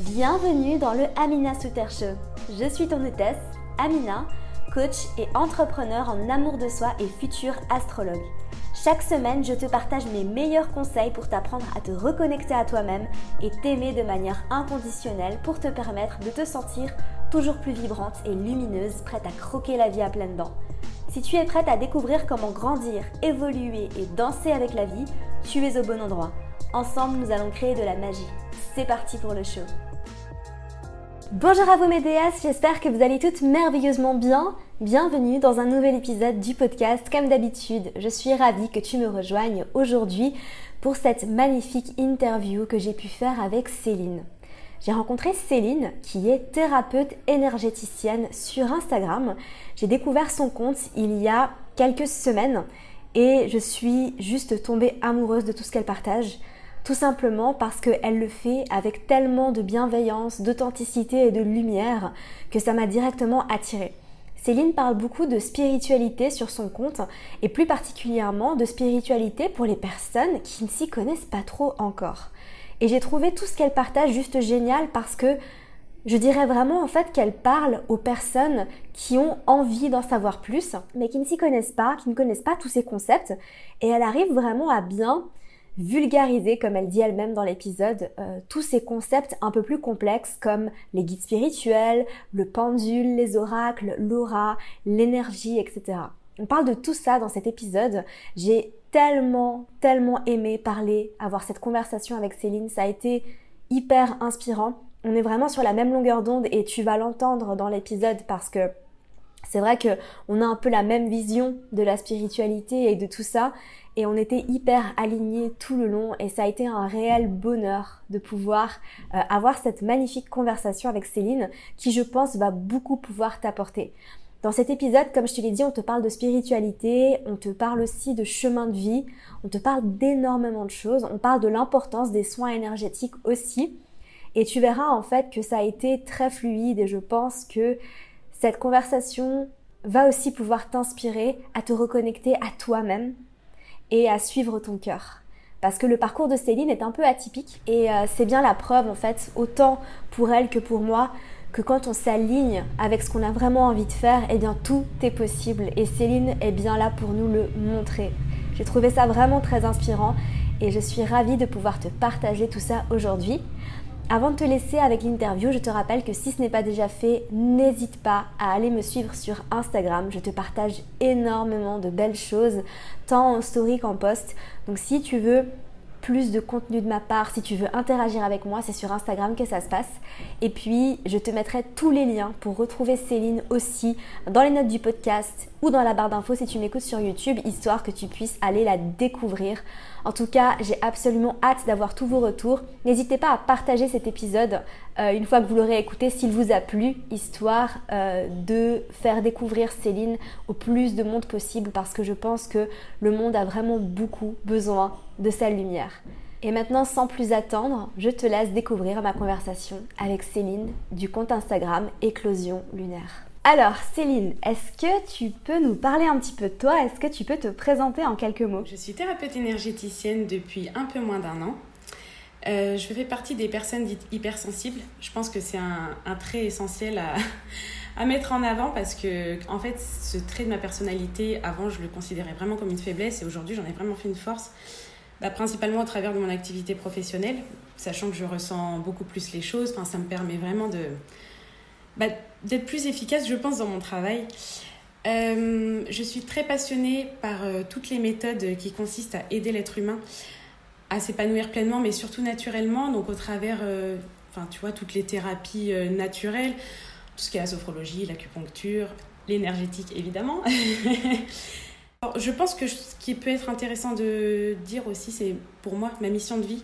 Bienvenue dans le Amina Souter Show. Je suis ton hôtesse, Amina, coach et entrepreneur en amour de soi et futur astrologue. Chaque semaine, je te partage mes meilleurs conseils pour t'apprendre à te reconnecter à toi-même et t'aimer de manière inconditionnelle pour te permettre de te sentir toujours plus vibrante et lumineuse, prête à croquer la vie à pleines dents. Si tu es prête à découvrir comment grandir, évoluer et danser avec la vie, tu es au bon endroit. Ensemble, nous allons créer de la magie. C'est parti pour le show. Bonjour à vous mes j'espère que vous allez toutes merveilleusement bien. Bienvenue dans un nouvel épisode du podcast. Comme d'habitude, je suis ravie que tu me rejoignes aujourd'hui pour cette magnifique interview que j'ai pu faire avec Céline. J'ai rencontré Céline qui est thérapeute énergéticienne sur Instagram. J'ai découvert son compte il y a quelques semaines et je suis juste tombée amoureuse de tout ce qu'elle partage. Tout simplement parce qu'elle le fait avec tellement de bienveillance, d'authenticité et de lumière que ça m'a directement attirée. Céline parle beaucoup de spiritualité sur son compte et plus particulièrement de spiritualité pour les personnes qui ne s'y connaissent pas trop encore. Et j'ai trouvé tout ce qu'elle partage juste génial parce que je dirais vraiment en fait qu'elle parle aux personnes qui ont envie d'en savoir plus, mais qui ne s'y connaissent pas, qui ne connaissent pas tous ces concepts. Et elle arrive vraiment à bien vulgariser, comme elle dit elle-même dans l'épisode, euh, tous ces concepts un peu plus complexes comme les guides spirituels, le pendule, les oracles, l'aura, l'énergie, etc. On parle de tout ça dans cet épisode. J'ai tellement, tellement aimé parler, avoir cette conversation avec Céline. Ça a été hyper inspirant. On est vraiment sur la même longueur d'onde et tu vas l'entendre dans l'épisode parce que c'est vrai que on a un peu la même vision de la spiritualité et de tout ça et on était hyper alignés tout le long et ça a été un réel bonheur de pouvoir euh, avoir cette magnifique conversation avec Céline qui je pense va beaucoup pouvoir t'apporter. Dans cet épisode, comme je te l'ai dit, on te parle de spiritualité, on te parle aussi de chemin de vie, on te parle d'énormément de choses, on parle de l'importance des soins énergétiques aussi. Et tu verras en fait que ça a été très fluide et je pense que cette conversation va aussi pouvoir t'inspirer à te reconnecter à toi-même et à suivre ton cœur. Parce que le parcours de Céline est un peu atypique et euh, c'est bien la preuve en fait, autant pour elle que pour moi, que quand on s'aligne avec ce qu'on a vraiment envie de faire, eh bien tout est possible et Céline est bien là pour nous le montrer. J'ai trouvé ça vraiment très inspirant et je suis ravie de pouvoir te partager tout ça aujourd'hui. Avant de te laisser avec l'interview, je te rappelle que si ce n'est pas déjà fait, n'hésite pas à aller me suivre sur Instagram. Je te partage énormément de belles choses, tant en story qu'en post. Donc si tu veux plus de contenu de ma part, si tu veux interagir avec moi, c'est sur Instagram que ça se passe. Et puis, je te mettrai tous les liens pour retrouver Céline aussi dans les notes du podcast ou dans la barre d'infos si tu m'écoutes sur YouTube, histoire que tu puisses aller la découvrir. En tout cas, j'ai absolument hâte d'avoir tous vos retours. N'hésitez pas à partager cet épisode euh, une fois que vous l'aurez écouté s'il vous a plu, histoire euh, de faire découvrir Céline au plus de monde possible parce que je pense que le monde a vraiment beaucoup besoin de sa lumière. Et maintenant, sans plus attendre, je te laisse découvrir ma conversation avec Céline du compte Instagram Éclosion Lunaire. Alors Céline, est-ce que tu peux nous parler un petit peu de toi? Est-ce que tu peux te présenter en quelques mots? Je suis thérapeute énergéticienne depuis un peu moins d'un an. Euh, je fais partie des personnes dites hypersensibles. Je pense que c'est un, trait essentiel à, mettre en avant parce que, en fait, ce trait de ma personnalité, avant, je le considérais vraiment comme une faiblesse et aujourd'hui, j'en ai vraiment fait une force. Bah, principalement au travers de mon activité professionnelle, sachant que je ressens beaucoup plus les choses. Enfin, ça me permet vraiment de, bah, d'être plus efficace, je pense, dans mon travail. Euh, je suis très passionnée par euh, toutes les méthodes qui consistent à aider l'être humain à s'épanouir pleinement, mais surtout naturellement, donc au travers, euh, tu vois, toutes les thérapies naturelles, tout ce qui est la sophrologie, l'acupuncture, l'énergétique, évidemment. je pense que ce qui peut être intéressant de dire aussi, c'est pour moi ma mission de vie.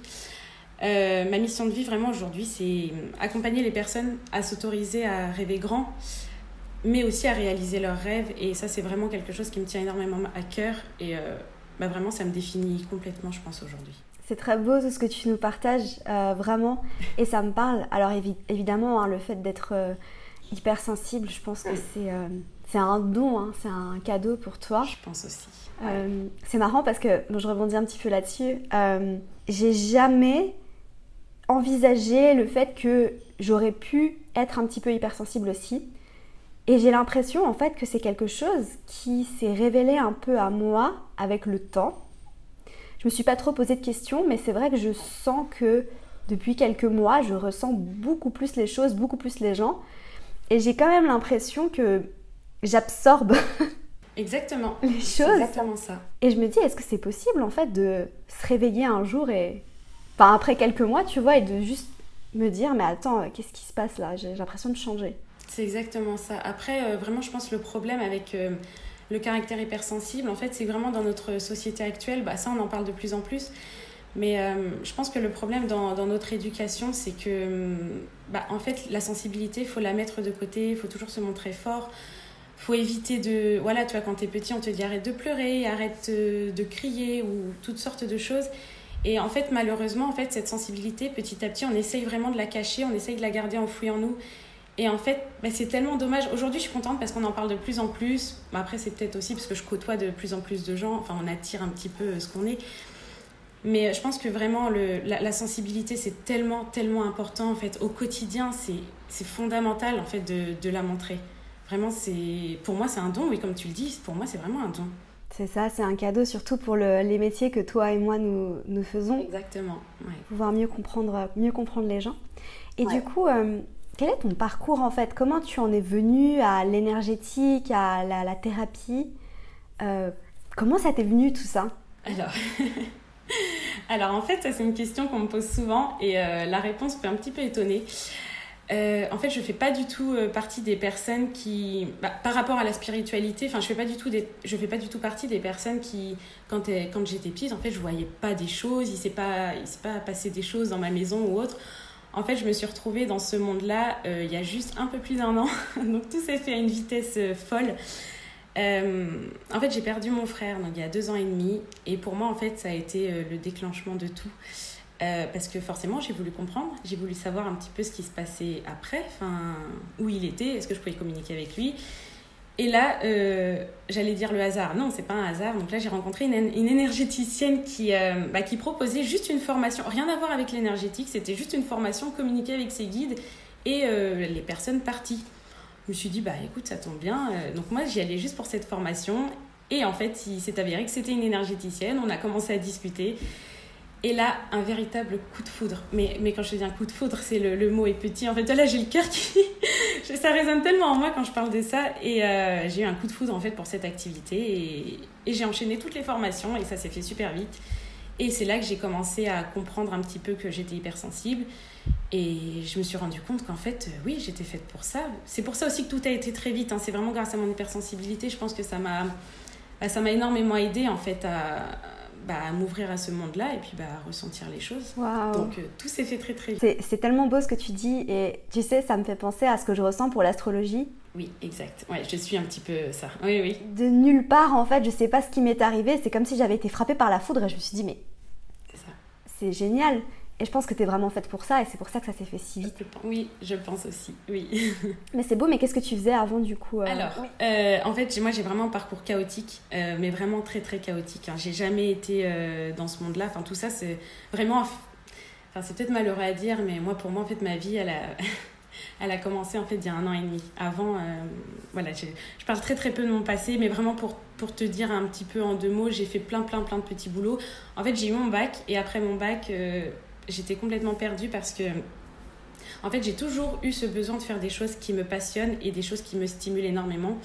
Euh, ma mission de vie vraiment aujourd'hui, c'est accompagner les personnes à s'autoriser à rêver grand, mais aussi à réaliser leurs rêves. Et ça, c'est vraiment quelque chose qui me tient énormément à cœur. Et euh, bah, vraiment, ça me définit complètement, je pense, aujourd'hui. C'est très beau tout ce que tu nous partages, euh, vraiment. Et ça me parle. Alors évidemment, hein, le fait d'être hypersensible, je pense que c'est c'est un don, hein, c'est un cadeau pour toi. Je pense aussi. c'est marrant parce que, bon, je rebondis un petit peu là-dessus, j'ai jamais envisagé le fait que j'aurais pu être un petit peu hypersensible aussi. Et j'ai l'impression en fait que c'est quelque chose qui s'est révélé un peu à moi avec le temps. Je me suis pas trop posé de questions, mais c'est vrai que je sens que depuis quelques mois, je ressens beaucoup plus les choses, beaucoup plus les gens. Et j'ai quand même l'impression que j'absorbe exactement les choses. Exactement ça. Et je me dis, est-ce que c'est possible en fait de se réveiller un jour et, après quelques mois, tu vois, et de juste me dire, mais attends, qu'est-ce qui se passe là? J'ai l'impression de changer. C'est exactement ça. Après, euh, vraiment, je pense le problème avec euh, le caractère hypersensible, en fait, c'est vraiment dans notre société actuelle, bah, ça, on en parle de plus en plus. Mais euh, je pense que le problème dans, dans notre éducation, c'est que, bah, en fait, la sensibilité, il faut la mettre de côté, il faut toujours se montrer fort. faut éviter de. Voilà, tu vois, quand t'es petit, on te dit arrête de pleurer, arrête de crier ou toutes sortes de choses. Et en fait, malheureusement, en fait, cette sensibilité, petit à petit, on essaye vraiment de la cacher, on essaye de la garder enfouie en nous. Et en fait, bah, c'est tellement dommage. Aujourd'hui, je suis contente parce qu'on en parle de plus en plus. Après, c'est peut-être aussi parce que je côtoie de plus en plus de gens. Enfin, on attire un petit peu euh, ce qu'on est. Mais je pense que vraiment, la, sensibilité, c'est tellement, tellement important. En fait, au quotidien, c'est fondamental en fait de, de la montrer. Vraiment, pour moi, c'est un don. Oui, comme tu le dis, pour moi, c'est vraiment un don. C'est ça, c'est un cadeau surtout pour le, les métiers que toi et moi nous, nous faisons. Exactement. Ouais. Pouvoir mieux comprendre, mieux comprendre les gens. Et du coup, euh, quel est ton parcours en fait? Comment tu en es venu à l'énergétique, à la, thérapie? Euh, Comment ça t'est venu tout ça? Alors, Alors en fait, ça c'est une question qu'on me pose souvent et euh, la réponse peut un petit peu étonner. Euh, en fait, je fais pas du tout partie des personnes qui, bah, par rapport à la spiritualité, enfin, je fais pas du tout fais pas du tout partie des personnes qui, quand, quand j'étais petite, en fait, je voyais pas des choses, il s'est pas, il s'est pas passé des choses dans ma maison ou autre. En fait, je me suis retrouvée dans ce monde-là euh, il y a juste un peu plus d'un an. donc tout s'est fait à une vitesse euh, folle. Euh, en fait, j'ai perdu mon frère il y a deux ans et demi. Et pour moi, en fait, ça a été le déclenchement de tout. Parce que forcément, j'ai voulu comprendre, j'ai voulu savoir un petit peu ce qui se passait après, enfin, où il était, est-ce que je pouvais communiquer avec lui. Et là, euh, j'allais dire le hasard. Non, c'est pas un hasard. Donc là, j'ai rencontré une, énergéticienne qui, euh, bah, qui proposait juste une formation, rien à voir avec l'énergétique, c'était juste une formation communiquer avec ses guides et euh, les personnes parties. Je me suis dit, bah écoute, ça tombe bien. Donc moi, j'y allais juste pour cette formation. Et en fait, il s'est avéré que c'était une énergéticienne. On a commencé à discuter. Et là, un véritable coup de foudre. Mais, mais quand je dis un coup de foudre, c'est le, le, mot est petit. En fait, là, j'ai le cœur qui. ça résonne tellement en moi quand je parle de ça. Et euh, j'ai eu un coup de foudre, en fait, pour cette activité. Et, et j'ai enchaîné toutes les formations et ça s'est fait super vite. Et c'est là que j'ai commencé à comprendre un petit peu que j'étais hypersensible. Et je me suis rendu compte qu'en fait, euh, oui, j'étais faite pour ça. C'est pour ça aussi que tout a été très vite. Hein. C'est vraiment grâce à mon hypersensibilité. Je pense que ça m'a, bah, ça énormément aidé en fait à bah, m'ouvrir à ce monde-là et puis bah, ressentir les choses. Donc euh, tout s'est fait très très vite. C'est tellement beau ce que tu dis et tu sais, ça me fait penser à ce que je ressens pour l'astrologie. Oui, exact. Ouais, je suis un petit peu ça. Oui, oui. De nulle part, en fait, je sais pas ce qui m'est arrivé. C'est comme si j'avais été frappée par la foudre et je me suis dit, mais. C'est ça. C'est génial. Et je pense que tu es vraiment faite pour ça et c'est pour ça que ça s'est fait si vite. Oui, je pense aussi, oui. mais c'est beau, mais qu'est-ce que tu faisais avant du coup euh, Alors, euh, en fait, moi j'ai vraiment un parcours chaotique, euh, mais vraiment très très chaotique. Hein. J'ai jamais été dans ce monde-là. Enfin, tout ça, c'est vraiment. Enfin, c'est peut-être malheureux à dire, mais moi pour moi, en fait, ma vie, elle a. elle a commencé en fait il y a un an et demi. Avant, voilà, je, je parle très très peu de mon passé, mais vraiment pour, pour te dire un petit peu en deux mots, j'ai fait plein plein plein de petits boulots. En fait, j'ai eu mon bac et après mon bac, j'étais complètement perdue parce que en fait, j'ai toujours eu ce besoin de faire des choses qui me passionnent et des choses qui me stimulent énormément.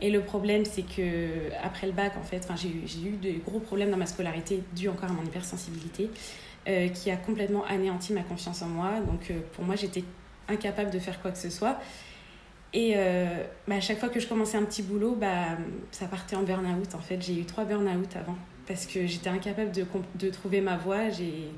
Et le problème, c'est que après le bac, en fait, j'ai eu, eu de gros problèmes dans ma scolarité dus encore à mon hypersensibilité, euh, qui a complètement anéanti ma confiance en moi. Donc, euh, pour moi, j'étais incapable de faire quoi que ce soit. Et euh, bah, à chaque fois que je commençais un petit boulot, bah, ça partait en burn-out. En fait, j'ai eu trois burn-out avant parce que j'étais incapable de, de trouver ma voie. J'ai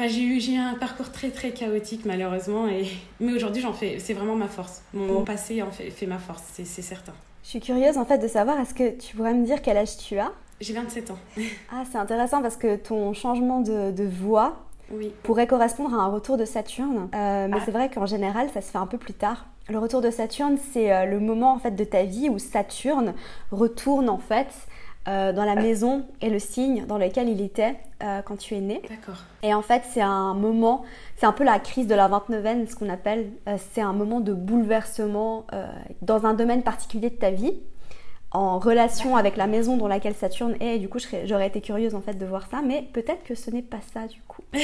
j'ai eu, j'ai un parcours très très chaotique malheureusement, et... mais aujourd'hui j'en fais, c'est vraiment ma force. Mon, passé en fait, fait ma force, c'est, certain. Je suis curieuse en fait de savoir, est-ce que tu pourrais me dire quel âge tu as? J'ai 27 ans. ah, c'est intéressant parce que ton changement de, de voix oui. pourrait correspondre à un retour de Saturne, euh, mais ah. c'est vrai qu'en général ça se fait un peu plus tard. Le retour de Saturne, c'est euh, le moment en fait de ta vie où Saturne retourne en fait euh, dans la maison et le signe dans lequel il était euh, quand tu es né. D'accord. Et en fait, c'est un moment, c'est un peu la crise de la 29 ce qu'on appelle. Euh, c'est un moment de bouleversement dans un domaine particulier de ta vie, en relation avec la maison dans laquelle Saturne est. Et du coup, j'aurais été curieuse en fait de voir ça, mais peut-être que ce n'est pas ça du coup.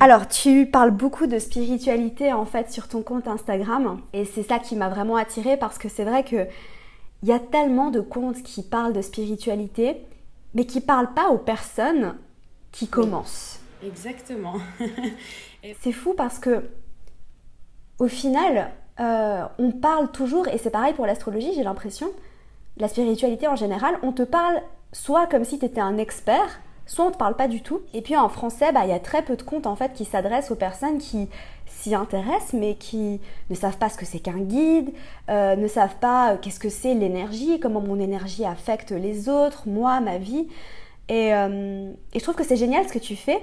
Alors, tu parles beaucoup de spiritualité en fait sur ton compte Instagram, et c'est ça qui m'a vraiment attirée parce que c'est vrai que il y a tellement de contes qui parlent de spiritualité, mais qui parlent pas aux personnes qui commencent. exactement. c'est fou parce que, au final, euh, on parle toujours, et c'est pareil pour l'astrologie, j'ai l'impression, la spiritualité en général, on te parle soit comme si tu étais un expert, soit on te parle pas du tout. Et puis en français, bah, il y a très peu de contes en fait qui s'adressent aux personnes qui s'y intéressent mais qui ne savent pas ce que c'est qu'un guide, euh, ne savent pas euh, qu'est-ce que c'est l'énergie, comment mon énergie affecte les autres, moi, ma vie. Et, euh, et je trouve que c'est génial ce que tu fais.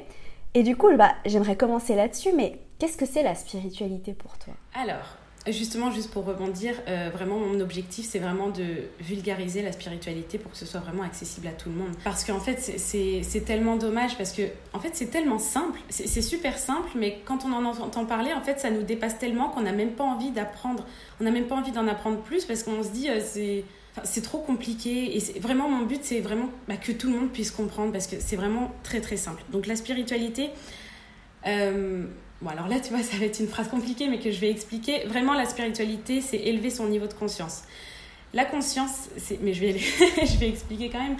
Et du coup, bah, j'aimerais commencer là-dessus, mais qu'est-ce que c'est la spiritualité pour toi? Alors, Justement, juste pour rebondir, euh, vraiment mon objectif, c'est vraiment de vulgariser la spiritualité pour que ce soit vraiment accessible à tout le monde. Parce qu'en fait, c'est tellement dommage, parce que en fait, c'est tellement simple, c'est super simple, mais quand on en entend parler, en fait, ça nous dépasse tellement qu'on n'a même pas envie d'apprendre, on n'a même pas envie d'en apprendre plus, parce qu'on se dit, euh, c'est... c'est trop compliqué et vraiment mon but c'est vraiment bah, que tout le monde puisse comprendre parce que c'est vraiment très très simple. Donc la spiritualité, euh, Bon, alors là, tu vois, ça va être une phrase compliquée, mais que je vais expliquer. Vraiment, la spiritualité, c'est élever son niveau de conscience. La conscience, c'est... mais je vais, je vais expliquer quand même.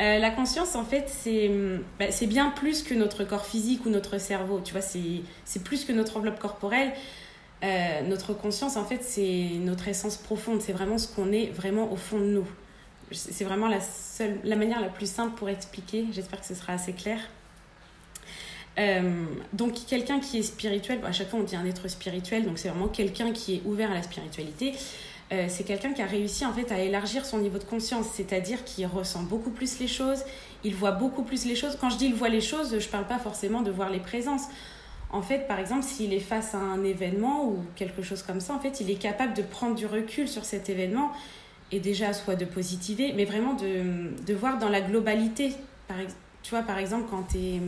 Euh, la conscience, en fait, c'est, bah, bien plus que notre corps physique ou notre cerveau. Tu vois, c'est, c'est plus que notre enveloppe corporelle. Euh, notre conscience, en fait, c'est notre essence profonde. C'est vraiment ce qu'on est vraiment au fond de nous. C'est vraiment la, seule, la manière la plus simple pour expliquer. J'espère que ce sera assez clair. Euh, donc quelqu'un qui est spirituel, à chaque fois on dit un être spirituel, donc c'est vraiment quelqu'un qui est ouvert à la spiritualité. Euh, c'est quelqu'un qui a réussi en fait à élargir son niveau de conscience, c'est-à-dire qu'il ressent beaucoup plus les choses, il voit beaucoup plus les choses. Quand je dis il voit les choses, je parle pas forcément de voir les présences. En fait, par exemple, s'il est face à un événement ou quelque chose comme ça, en fait, il est capable de prendre du recul sur cet événement et déjà soit de positiver, mais vraiment de, voir dans la globalité. Tu vois, par exemple, quand tu es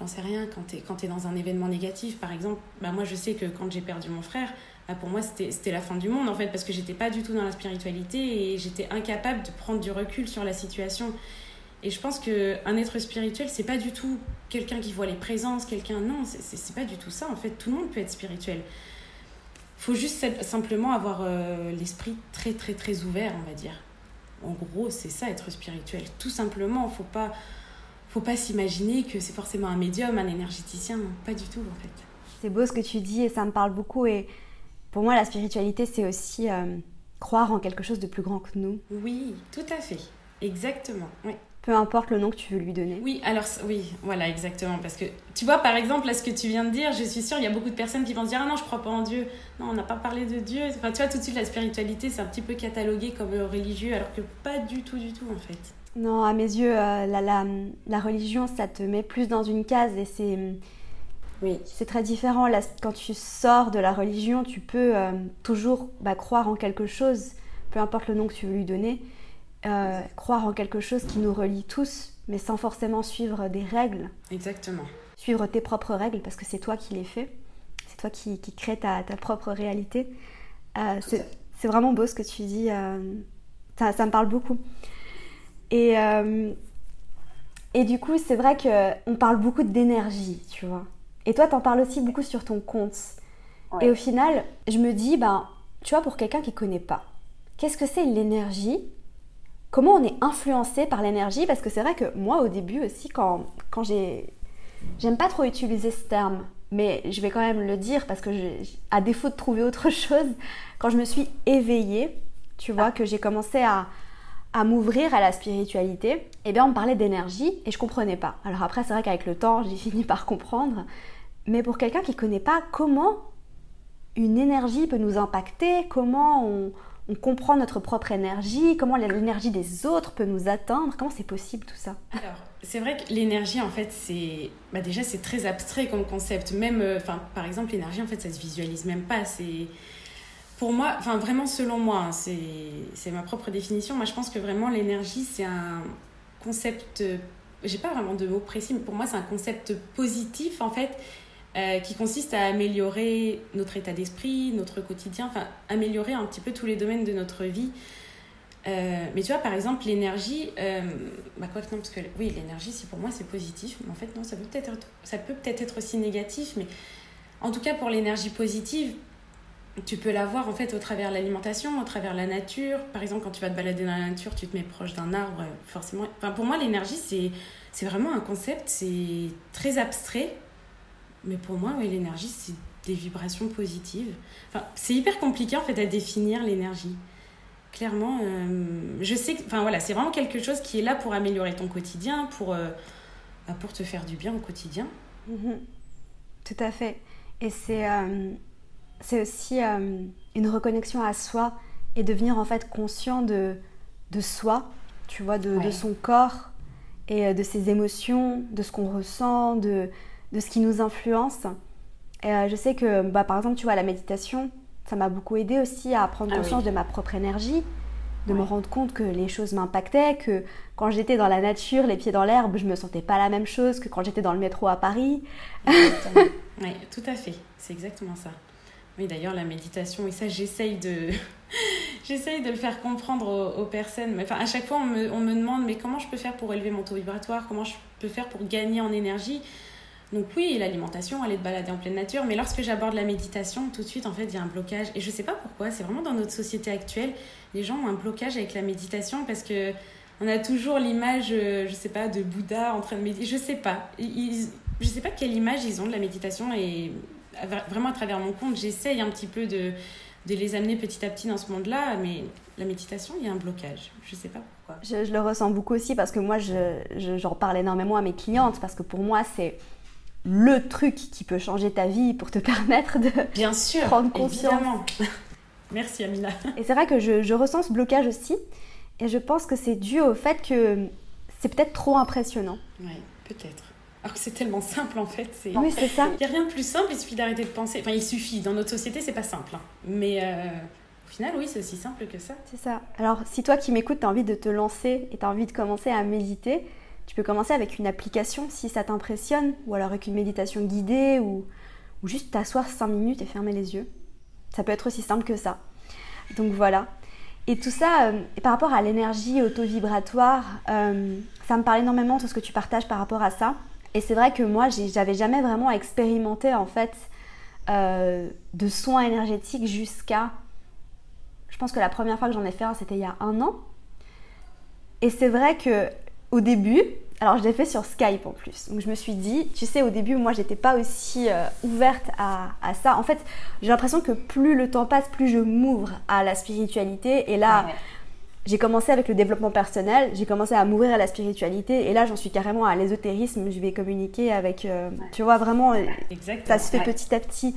j'en sais rien, quand tu es, dans un événement négatif, par exemple, bah moi je sais que quand j'ai perdu mon frère, bah pour moi c'était la fin du monde en fait, parce que j'étais pas du tout dans la spiritualité et j'étais incapable de prendre du recul sur la situation. Et je pense qu'un être spirituel, c'est pas du tout quelqu'un qui voit les présences, quelqu'un. Non, c'est pas du tout ça en fait. Tout le monde peut être spirituel. faut juste simplement avoir euh, l'esprit très très très ouvert, on va dire. En gros, c'est ça être spirituel. Tout simplement, faut pas faut pas s'imaginer que c'est forcément un médium, un énergéticien, pas du tout en fait. C'est beau ce que tu dis et ça me parle beaucoup et pour moi la spiritualité c'est aussi euh, croire en quelque chose de plus grand que nous. Oui, tout à fait, exactement. Oui. Peu importe le nom que tu veux lui donner. Oui, alors oui, voilà, exactement. Parce que tu vois, par exemple, là, ce que tu viens de dire, je suis sûre, il y a beaucoup de personnes qui vont se dire Ah non, je crois pas en Dieu. Non, on n'a pas parlé de Dieu. Enfin, tu vois, tout de suite, la spiritualité, c'est un petit peu catalogué comme religieux, alors que pas du tout, du tout, en fait. Non, à mes yeux, euh, la, la, la, religion, ça te met plus dans une case et c'est. Oui. C'est très différent. Là, quand tu sors de la religion, tu peux euh, toujours bah, croire en quelque chose, peu importe le nom que tu veux lui donner, euh, croire en quelque chose qui nous relie tous, mais sans forcément suivre des règles. Exactement. Suivre tes propres règles parce que c'est toi qui les fais. C'est toi qui, qui crée ta, ta, propre réalité. c'est vraiment beau ce que tu dis. Ça, ça, me parle beaucoup. Et, euh, et du coup, c'est vrai qu'on parle beaucoup d'énergie, tu vois. Et toi, t'en parles aussi beaucoup sur ton compte. Et au final, je me dis, ben, tu vois, pour quelqu'un qui connaît pas, qu'est-ce que c'est l'énergie? Comment on est influencé par l'énergie? Parce que c'est vrai que moi, au début aussi, quand, quand j'ai... J'aime pas trop utiliser ce terme, mais je vais quand même le dire parce que, à défaut de trouver autre chose, quand je me suis éveillée, tu vois, que j'ai commencé à, à m'ouvrir à la spiritualité, eh bien on me parlait d'énergie et je comprenais pas. Alors après c'est vrai qu'avec le temps j'ai fini par comprendre, mais pour quelqu'un qui connaît pas comment une énergie peut nous impacter, comment on, comprend notre propre énergie, comment l'énergie des autres peut nous atteindre, comment c'est possible tout ça? Alors c'est vrai que l'énergie en fait c'est bah déjà c'est très abstrait comme concept, même euh, enfin par exemple l'énergie en fait ça se visualise même pas, c'est pour moi, enfin vraiment selon moi, hein, c'est ma propre définition. Moi, je pense que vraiment l'énergie, c'est un concept, j'ai pas vraiment de mots précis, mais pour moi, c'est un concept positif en fait, euh, qui consiste à améliorer notre état d'esprit, notre quotidien, enfin améliorer un petit peu tous les domaines de notre vie. Euh, mais tu vois, par exemple, l'énergie, euh, bah quoi que non, parce que oui, l'énergie, pour moi c'est positif, mais en fait, non, ça peut peut-être être aussi négatif, mais en tout cas, pour l'énergie positive, tu peux l'avoir en fait au travers de l'alimentation, au travers de la nature. Par exemple, quand tu vas te balader dans la nature, tu te mets proche d'un arbre, forcément. Enfin, pour moi, l'énergie, c'est, c'est vraiment un concept, c'est très abstrait. Mais pour moi, oui, l'énergie, c'est des vibrations positives. Enfin, c'est hyper compliqué en fait à définir l'énergie. Clairement, euh, je sais enfin voilà, c'est vraiment quelque chose qui est là pour améliorer ton quotidien, pour, euh, bah, pour te faire du bien au quotidien. Mhm. Tout à fait. Et c'est euh, c'est aussi euh, une reconnexion à soi et devenir en fait conscient de, de soi, tu vois, de, de son corps et euh, de ses émotions, de ce qu'on ressent, de, de, ce qui nous influence. Et euh, je sais que, bah, par exemple, tu vois, la méditation, ça m'a beaucoup aidé aussi à prendre ah conscience de ma propre énergie, de me rendre compte que les choses m'impactaient, que quand j'étais dans la nature, les pieds dans l'herbe, je me sentais pas la même chose que quand j'étais dans le métro à Paris. oui, tout à fait, c'est exactement ça. Oui, d'ailleurs, la méditation, et ça, j'essaye de, j'essaye de le faire comprendre aux, personnes. Enfin, à chaque fois, on me, on me, demande, mais comment je peux faire pour élever mon taux vibratoire? Comment je peux faire pour gagner en énergie? Donc oui, l'alimentation, aller te balader en pleine nature. Mais lorsque j'aborde la méditation, tout de suite, en fait, il y a un blocage. Et je ne sais pas pourquoi, c'est vraiment dans notre société actuelle, les gens ont un blocage avec la méditation parce que on a toujours l'image, euh, je sais pas, de Bouddha en train de méditer. Je sais pas. Ils, je sais pas quelle image ils ont de la méditation et vraiment à travers mon compte, j'essaye un petit peu de, de les amener petit à petit dans ce monde-là, mais la méditation, il y a un blocage. Je ne sais pas pourquoi. Je, le ressens beaucoup aussi parce que moi, j'en je, parle énormément à mes clientes parce que pour moi, c'est le truc qui peut changer ta vie pour te permettre de Bien sûr, prendre conscience. Évidemment. Merci Amina. Et c'est vrai que je, je, ressens ce blocage aussi. Et je pense que c'est dû au fait que c'est peut-être trop impressionnant. Oui, peut-être. Alors que c'est tellement simple en fait. Oui, c'est ça. Il n'y a rien de plus simple, il suffit d'arrêter de penser. Enfin, il suffit. Dans notre société, c'est pas simple. Hein. Mais euh, au final, oui, c'est aussi simple que ça. C'est ça. Alors, si toi qui m'écoutes, tu as envie de te lancer et tu as envie de commencer à méditer, tu peux commencer avec une application si ça t'impressionne, ou alors avec une méditation guidée, ou, ou juste t'asseoir 5 minutes et fermer les yeux. Ça peut être aussi simple que ça. Donc voilà. Et tout ça, euh, et par rapport à l'énergie auto-vibratoire, euh, ça me parle énormément de ce que tu partages par rapport à ça. Et c'est vrai que moi, j'avais jamais vraiment expérimenté en fait euh, de soins énergétiques jusqu'à. Je pense que la première fois que j'en ai fait un, c'était il y a un an. Et c'est vrai que au début, alors je l'ai fait sur Skype en plus. Donc je me suis dit, tu sais, au début, moi, j'étais pas aussi euh, ouverte à, ça. En fait, j'ai l'impression que plus le temps passe, plus je m'ouvre à la spiritualité. Et là, ah j'ai commencé avec le développement personnel, j'ai commencé à m'ouvrir à la spiritualité et là j'en suis carrément à l'ésotérisme, je vais communiquer avec, euh, tu vois, vraiment, euh, ça se fait petit à petit.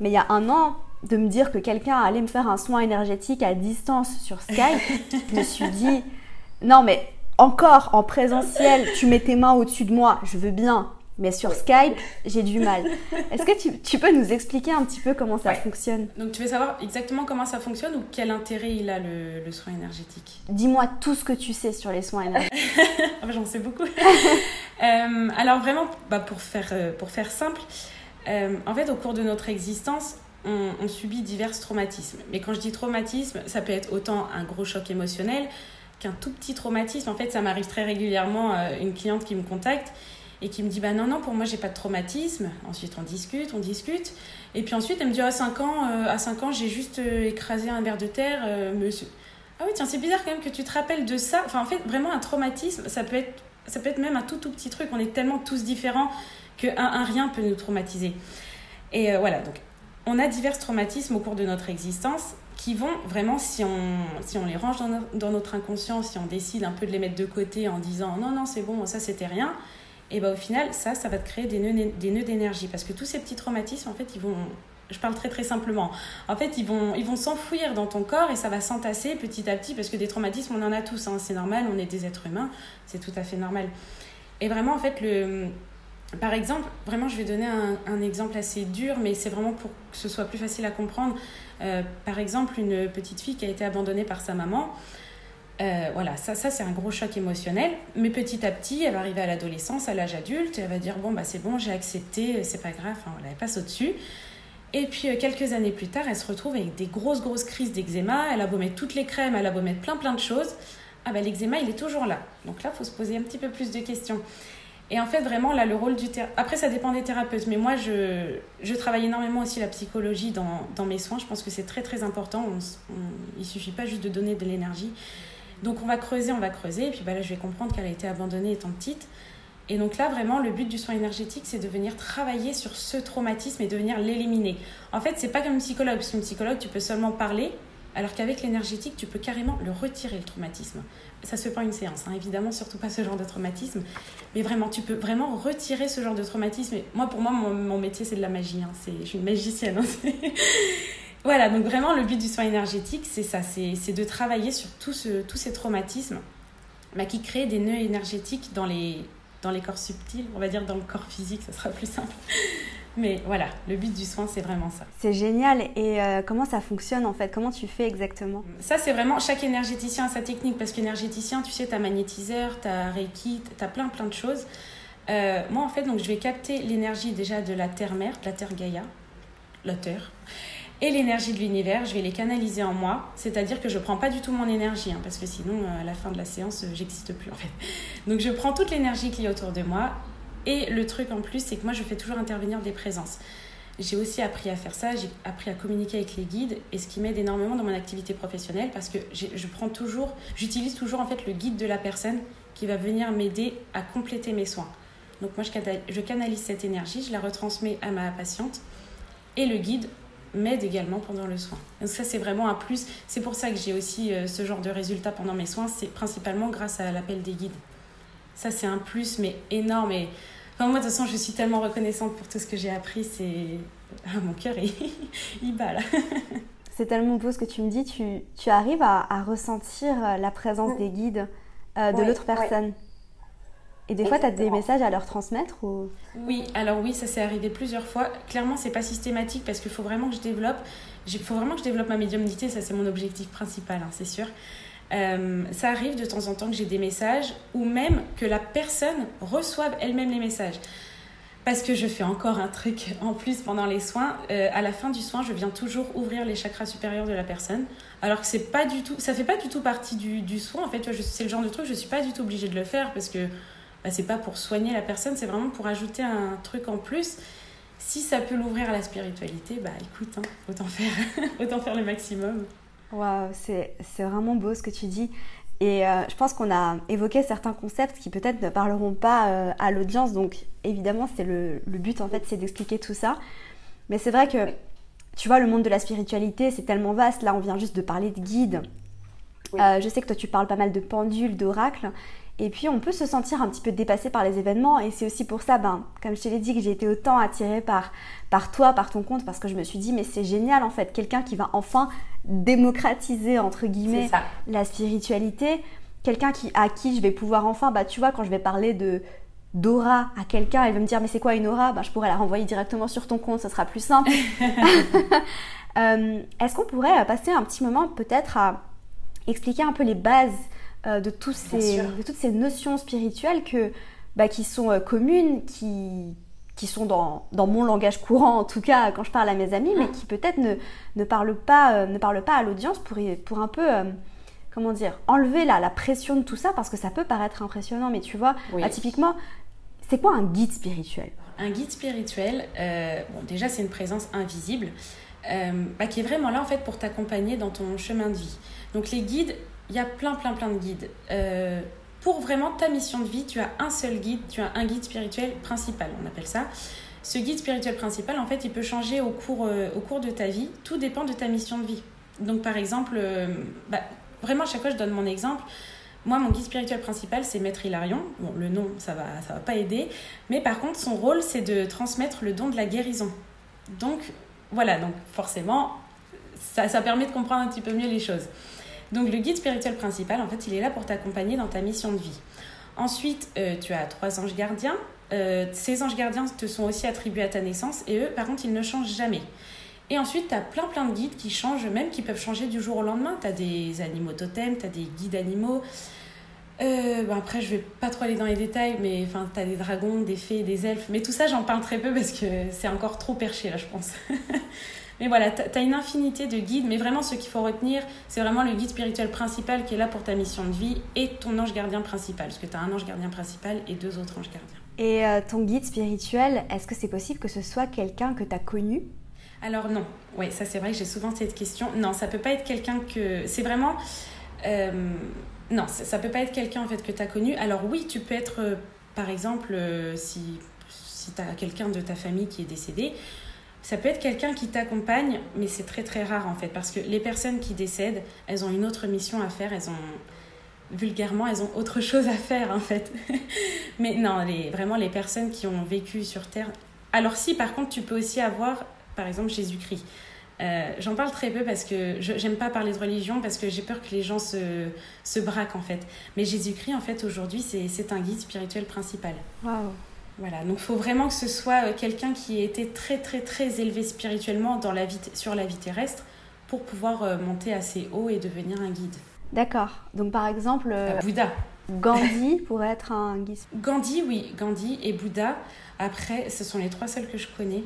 Mais il y a un an, de me dire que quelqu'un allait me faire un soin énergétique à distance sur Skype, je me suis dit, non mais encore en présentiel, tu mets tes mains au-dessus de moi, je veux bien, mais sur Skype, j'ai du mal. Est-ce que tu, tu, peux nous expliquer un petit peu comment ça fonctionne? Donc tu veux savoir exactement comment ça fonctionne ou quel intérêt il a le, le soin énergétique? Dis-moi tout ce que tu sais sur les soins énergétiques. Ah bah, j'en sais beaucoup. euh, alors vraiment, bah, pour, faire, euh, pour faire simple, euh, en fait au cours de notre existence, on, on, subit divers traumatismes. Mais quand je dis traumatisme, ça peut être autant un gros choc émotionnel qu'un tout petit traumatisme. En fait, ça m'arrive très régulièrement, euh, une cliente qui me contacte et qui me dit bah non non pour moi j'ai pas de traumatisme. Ensuite on discute on discute. Et puis ensuite elle me dit à 5 ans euh, à 5 ans j'ai juste euh, écrasé un verre de terre euh, monsieur. Ah oui tiens c'est bizarre quand même que tu te rappelles de ça. Enfin en fait vraiment un traumatisme ça peut être ça peut être même un tout tout petit truc. On est tellement tous différents que un rien peut nous traumatiser. Et voilà donc on a divers traumatismes au cours de notre existence qui vont vraiment, si on, si on les range dans, dans notre inconscient, si on décide un peu de les mettre de côté en disant non, non, c'est bon, ça c'était rien, et bah, au final, ça, ça va te créer des nœuds, des nœuds d'énergie. Parce que tous ces petits traumatismes, en fait, ils vont. Je parle très très simplement. En fait, ils vont ils vont s'enfouir dans ton corps et ça va s'entasser petit à petit parce que des traumatismes, on en a tous. Hein, c'est normal, on est des êtres humains, c'est tout à fait normal. Et vraiment, en fait, le, par exemple, vraiment, je vais donner un, exemple assez dur, mais c'est vraiment pour que ce soit plus facile à comprendre. Euh, par exemple, une petite fille qui a été abandonnée par sa maman. Euh, voilà, ça, ça c'est un gros choc émotionnel. Mais petit à petit, elle va arriver à l'adolescence, à l'âge adulte, et elle va dire bon bah c'est bon, j'ai accepté, c'est pas grave, elle passe au-dessus. Et puis euh, quelques années plus tard, elle se retrouve avec des grosses grosses crises d'eczéma. Elle a beau mettre toutes les crèmes, elle a beau mettre plein plein de choses. Ah ben l'eczéma, il est toujours là. Donc là, faut se poser un petit peu plus de questions. Et en fait, vraiment, là, le rôle du thérapeute... Après, ça dépend des thérapeutes, mais moi, je, je travaille énormément aussi la psychologie dans, dans mes soins. Je pense que c'est très, très important. On, il suffit pas juste de donner de l'énergie. Donc, on va creuser, on va creuser. Et puis, bah, là, je vais comprendre qu'elle a été abandonnée étant petite. Et donc là, vraiment, le but du soin énergétique, c'est de venir travailler sur ce traumatisme et de venir l'éliminer. En fait, c'est pas comme une psychologue, parce qu'une psychologue, tu peux seulement parler, alors qu'avec l'énergétique, tu peux carrément le retirer, le traumatisme ça se fait pas une séance, hein, évidemment, surtout pas ce genre de traumatisme. Mais vraiment, tu peux vraiment retirer ce genre de traumatisme. Moi, pour moi, mon, métier, c'est de la magie. Hein. je suis une magicienne. Hein. voilà, donc vraiment, le but du soin énergétique, c'est ça c'est de travailler sur tout ce, tous ces traumatismes bah, qui créent des nœuds énergétiques dans les, dans les corps subtils, on va dire dans le corps physique, ça sera plus simple. Mais voilà, le but du soin, c'est vraiment ça. C'est génial. Et euh, comment ça fonctionne en fait? Comment tu fais exactement? Ça, c'est vraiment chaque énergéticien a sa technique. Parce qu'énergéticien, tu sais, tu as magnétiseur, tu as Reiki, tu as plein plein de choses. Euh, moi, en fait, donc, je vais capter l'énergie déjà de la Terre-Mère, de la Terre Gaïa, la Terre, et l'énergie de l'univers. Je vais les canaliser en moi. C'est-à-dire que je ne prends pas du tout mon énergie. Hein, parce que sinon, euh, à la fin de la séance, j'existe plus en fait. Donc, je prends toute l'énergie qui est autour de moi et le truc en plus, c'est que moi, je fais toujours intervenir des présences. J'ai aussi appris à faire ça, j'ai appris à communiquer avec les guides et ce qui m'aide énormément dans mon activité professionnelle parce que je prends toujours, j'utilise toujours en fait le guide de la personne qui va venir m'aider à compléter mes soins. Donc moi je canalise cette énergie, je la retransmets à ma patiente et le guide m'aide également pendant le soin. Donc ça c'est vraiment un plus, c'est pour ça que j'ai aussi euh, ce genre de résultats pendant mes soins, c'est principalement grâce à l'appel des guides. Ça c'est un plus mais énorme et moi, de toute façon, je suis tellement reconnaissante pour tout ce que j'ai appris. C'est ah, mon cœur, il, il bat là. c'est tellement beau ce que tu me dis. Tu, tu arrives à, à, ressentir la présence des guides euh, de l'autre personne. Et des fois, tu as des messages à leur transmettre ou... Oui, alors oui, ça s'est arrivé plusieurs fois. Clairement, c'est pas systématique parce qu'il faut vraiment que je développe. Il faut vraiment que je développe ma médiumnité. Ça, c'est mon objectif principal, hein, c'est sûr. Euh, ça arrive de temps en temps que j'ai des messages ou même que la personne reçoive elle-même les messages. Parce que je fais encore un truc en plus pendant les soins. Euh, à la fin du soin, je viens toujours ouvrir les chakras supérieurs de la personne. Alors que c'est pas du tout, ça fait pas du tout partie du, du soin. En fait, c'est le genre de truc, je suis pas du tout obligée de le faire parce que bah, c'est pas pour soigner la personne, c'est vraiment pour ajouter un truc en plus. Si ça peut l'ouvrir à la spiritualité, bah écoute, hein, autant, faire, autant faire le maximum. Waouh, c'est vraiment beau ce que tu dis. Et euh, je pense qu'on a évoqué certains concepts qui peut-être ne parleront pas euh, à l'audience. Donc évidemment, c'est le, le, but en fait, c'est d'expliquer tout ça. Mais c'est vrai que, tu vois, le monde de la spiritualité, c'est tellement vaste. Là, on vient juste de parler de guides. Euh, je sais que toi, tu parles pas mal de pendules, d'oracles. Et puis on peut se sentir un petit peu dépassé par les événements. Et c'est aussi pour ça, ben, comme je te l'ai dit, que j'ai été autant attirée par, par toi, par ton compte, parce que je me suis dit, mais c'est génial en fait, quelqu'un qui va enfin démocratiser, entre guillemets, la spiritualité, quelqu'un qui, à qui je vais pouvoir enfin, bah, tu vois, quand je vais parler de d'aura à quelqu'un, elle va me dire mais c'est quoi une aura? Bah, Je pourrais la renvoyer directement sur ton compte, ce sera plus simple. Euh, est-ce qu'on pourrait passer un petit moment peut-être à expliquer un peu les bases euh, de, tous ces, de toutes ces notions spirituelles que, bah, qui sont euh, communes, qui, qui sont dans, dans, mon langage courant, en tout cas quand je parle à mes amis, mais ah. qui peut-être ne, ne, parlent pas, euh, ne parlent pas à l'audience pour, pour un peu, comment dire, enlever la, la pression de tout ça, parce que ça peut paraître impressionnant, mais tu vois, bah, typiquement, c'est quoi un guide spirituel? Un guide spirituel, bon, déjà c'est une présence invisible. Bah, qui est vraiment là en fait pour t'accompagner dans ton chemin de vie. Donc les guides, il y a plein, plein, plein de guides. Euh, pour vraiment ta mission de vie, tu as un seul guide, tu as un guide spirituel principal, on appelle ça. Ce guide spirituel principal, en fait, il peut changer au cours, euh, au cours de ta vie. Tout dépend de ta mission de vie. Donc, par exemple, euh, bah, vraiment, à chaque fois, je donne mon exemple. Moi, mon guide spirituel principal, c'est Maître Hilarion. Bon, le nom, ça va, ça va pas aider. Mais par contre, son rôle, c'est de transmettre le don de la guérison. Donc, voilà, donc forcément, ça, ça permet de comprendre un petit peu mieux les choses. Donc le guide spirituel principal, en fait, il est là pour t'accompagner dans ta mission de vie. Ensuite, euh, tu as trois anges gardiens. euh, ces anges gardiens te sont aussi attribués à ta naissance et eux, par contre, ils ne changent jamais. Et ensuite, tu as plein plein de guides qui changent, même qui peuvent changer du jour au lendemain. Tu as des animaux totems, tu as des guides animaux. Euh, après, je vais pas trop aller dans les détails, mais enfin, as des dragons, des fées, des elfes. Mais tout ça, j'en parle très peu parce que c'est encore trop perché là, je pense. mais voilà, tu as une infinité de guides, mais vraiment, ce qu'il faut retenir, c'est vraiment le guide spirituel principal qui est là pour ta mission de vie et ton ange gardien principal. Parce que tu as un ange gardien principal et deux autres anges gardiens. Et euh, ton guide spirituel, est-ce que c'est possible que ce soit quelqu'un que tu as connu? Alors non, oui, ça c'est vrai que j'ai souvent cette question. Non, ça peut pas être quelqu'un que... C'est vraiment... Euh, non, ça, peut pas être quelqu'un en fait que tu as connu. Alors oui, tu peux être, euh, par exemple, si, si tu as quelqu'un de ta famille qui est décédé, ça peut être quelqu'un qui t'accompagne, mais c'est très très rare en fait, parce que les personnes qui décèdent, elles ont une autre mission à faire, elles ont vulgairement, elles ont autre chose à faire en fait. mais non, les, vraiment les personnes qui ont vécu sur Terre. Alors si par contre tu peux aussi avoir, par exemple, Jésus-Christ. Euh, j'en parle très peu parce que j'aime pas parler de religion parce que j'ai peur que les gens se, se braquent en fait. Mais Jésus-Christ en fait aujourd'hui c'est un guide spirituel principal. Waouh. Voilà, donc il faut vraiment que ce soit euh, quelqu'un qui ait été très très très élevé spirituellement dans la vie, sur la vie terrestre pour pouvoir euh, monter assez haut et devenir un guide. D'accord. Donc par exemple... Bouddha. Gandhi pourrait être un guide. Gandhi, oui, Gandhi et Bouddha. Après, ce sont les trois seuls que je connais.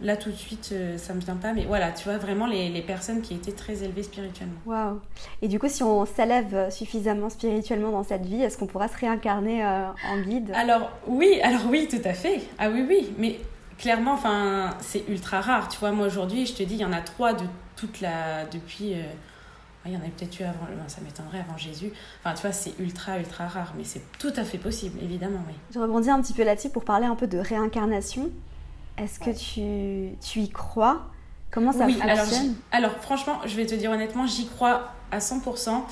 Là, tout de suite, euh, ça me vient pas. Mais voilà, tu vois, vraiment les, les personnes qui étaient très élevées spirituellement. Waouh Et du coup, si on s'élève suffisamment spirituellement dans cette vie, est-ce qu'on pourra se réincarner euh, en guide? Alors, oui, alors oui, tout à fait. Ah oui, oui. Mais clairement, enfin, c'est ultra rare. Tu vois, moi, aujourd'hui, je te dis, il y en a trois de toute la... Depuis... Euh, il y en a peut-être eu avant, ça m'étonnerait avant Jésus. Enfin, tu vois, c'est ultra, ultra rare, mais c'est tout à fait possible, évidemment, oui. Je rebondis un petit peu là-dessus pour parler un peu de réincarnation. Est-ce que tu, tu, y crois? Comment ça oui, fonctionne? alors, alors, franchement, je vais te dire honnêtement, j'y crois à 100%.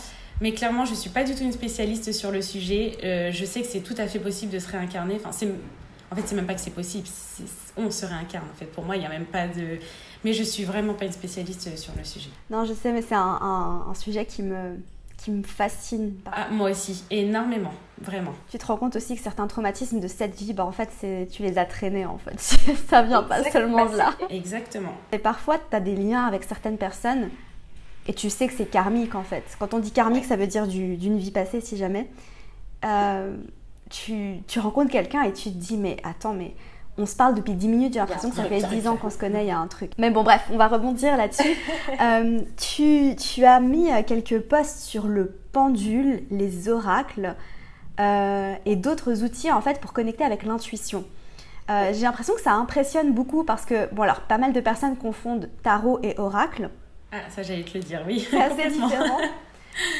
Mais clairement, je ne suis pas du tout une spécialiste sur le sujet. Euh, je sais que c'est tout à fait possible de se réincarner. Enfin, c'est... En fait, c'est même pas que c'est possible. On se réincarne, en fait. Pour moi, il n'y a même pas de... Mais je suis vraiment pas une spécialiste sur le sujet. Non, je sais, mais c'est un, un sujet qui me, qui me fascine. Ah, moi aussi, énormément, vraiment. Tu te rends compte aussi que certains traumatismes de cette vie, bah, en fait, tu les as traînés, en fait. Ça vient pas seulement de là. Exactement. Et parfois, tu as des liens avec certaines personnes et tu sais que c'est karmique, en fait. Quand on dit karmique, ça veut dire d'une vie passée, si jamais. Euh, tu, tu rencontres quelqu'un et tu te dis, mais attends, mais on se parle depuis 10 minutes, j'ai l'impression que ça fait 10 ans qu'on se connaît, il y a un truc. Mais bon, bref, on va rebondir là-dessus. Euh, tu, as mis euh, quelques posts sur le pendule, les oracles euh, et d'autres outils en fait pour connecter avec l'intuition. j'ai l'impression que ça impressionne beaucoup parce que, bon, alors, pas mal de personnes confondent tarot et oracle. Ah, ça j'allais te le dire, oui. C'est assez différent.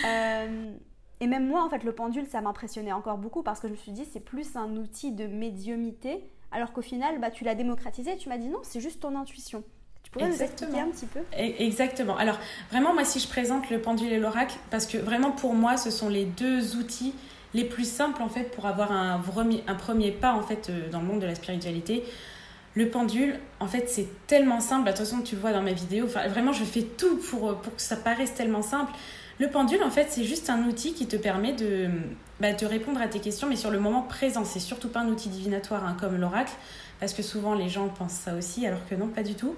et même moi, en fait, le pendule, ça m'impressionnait encore beaucoup parce que je me suis dit, c'est plus un outil de médiumité alors qu'au final, bah, tu l'as démocratisé, tu m'as dit non, c'est juste ton intuition. Tu pourrais nous expliquer un petit peu? E-, Exactement. Alors, vraiment, moi, si je présente le pendule et l'oracle, parce que vraiment, pour moi, ce sont les deux outils les plus simples, en fait, pour avoir un premier, un premier pas, en fait, euh, dans le monde de la spiritualité. Le pendule, en fait, c'est tellement simple. De toute façon, tu le vois dans mes vidéos. Enfin, vraiment, je fais tout pour, pour que ça paraisse tellement simple. Le pendule, en fait, c'est juste un outil qui te permet de, bah, de répondre à tes questions, mais sur le moment présent. C'est surtout pas un outil divinatoire hein, comme l'oracle, parce que souvent les gens pensent ça aussi, alors que non, pas du tout.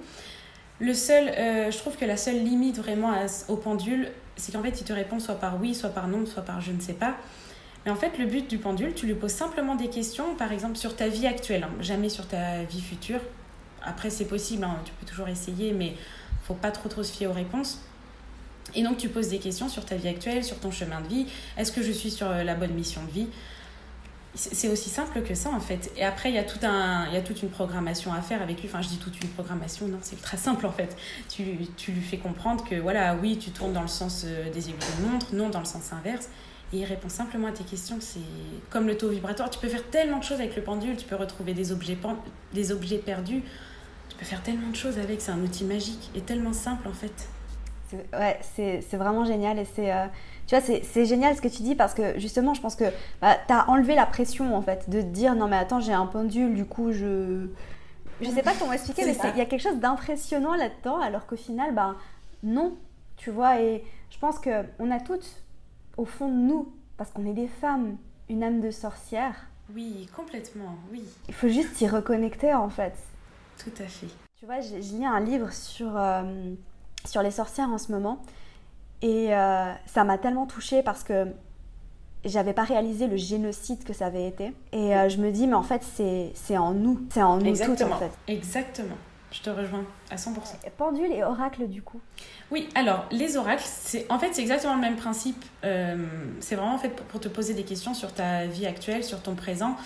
Le seul, euh, je trouve que la seule limite vraiment au pendule, c'est qu'en fait, il te répond soit par oui, soit par non, soit par je ne sais pas. Mais en fait, le but du pendule, tu lui poses simplement des questions, par exemple sur ta vie actuelle, hein, jamais sur ta vie future. Après, c'est possible, hein, tu peux toujours essayer, mais faut pas trop trop se fier aux réponses. Et donc tu poses des questions sur ta vie actuelle, sur ton chemin de vie. Est-ce que je suis sur euh, la bonne mission de vie? C'est aussi simple que ça en fait. Et après, il y, a tout un, il y a toute une programmation à faire avec lui. Enfin, je dis toute une programmation, non, c'est très simple en fait. Tu, tu, lui fais comprendre que voilà, oui, tu tournes dans le sens euh, des aiguilles de montre, non dans le sens inverse. Et il répond simplement à tes questions. C'est comme le taux vibratoire. Tu peux faire tellement de choses avec le pendule. Tu peux retrouver des objets, des objets perdus. Tu peux faire tellement de choses avec. C'est un outil magique et tellement simple en fait. Ouais, c'est vraiment génial et c'est euh, tu vois c'est génial ce que tu dis parce que justement je pense que bah, tu as enlevé la pression en fait de te dire non mais attends j'ai un pendule du coup je je sais pas comment expliquer mais il y a quelque chose d'impressionnant là-dedans alors qu'au final bah non tu vois et je pense que on a toutes au fond de nous parce qu'on est des femmes une âme de sorcière Oui, complètement, oui. Il faut juste s'y reconnecter en fait. Tout à fait. Tu vois, je, lis un livre sur, euh, sur les sorcières en ce moment et euh, ça m'a tellement touchée parce que j'avais pas réalisé le génocide que ça avait été. Et euh, je me dis, mais en fait, c'est en nous. C'est en nous toutes, en fait. Exactement. Je te rejoins à 100%. Pendule et oracle, du coup Oui, alors, les oracles, c'est en fait, c'est exactement le même principe. Euh, c'est vraiment fait pour te poser des questions sur ta vie actuelle, sur ton présent.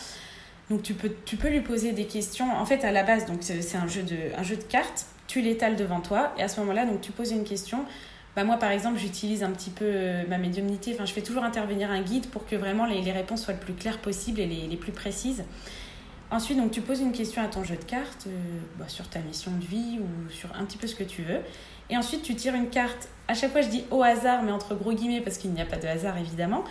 Donc, tu peux, tu peux lui poser des questions. En fait, à la base, donc c'est un, jeu de, un jeu de cartes. Tu l'étales devant toi. Et à ce moment-là, donc tu poses une question bah, moi, par exemple, j'utilise un petit peu euh, ma médiumnité. Enfin, je fais toujours intervenir un guide pour que vraiment les, les réponses soient le plus claires possible et les, les, plus précises. Ensuite, donc, tu poses une question à ton jeu de cartes euh, bah, sur ta mission de vie ou sur un petit peu ce que tu veux. Et ensuite, tu tires une carte. À chaque fois, je dis au hasard, mais entre gros guillemets, parce qu'il n'y a pas de hasard, évidemment.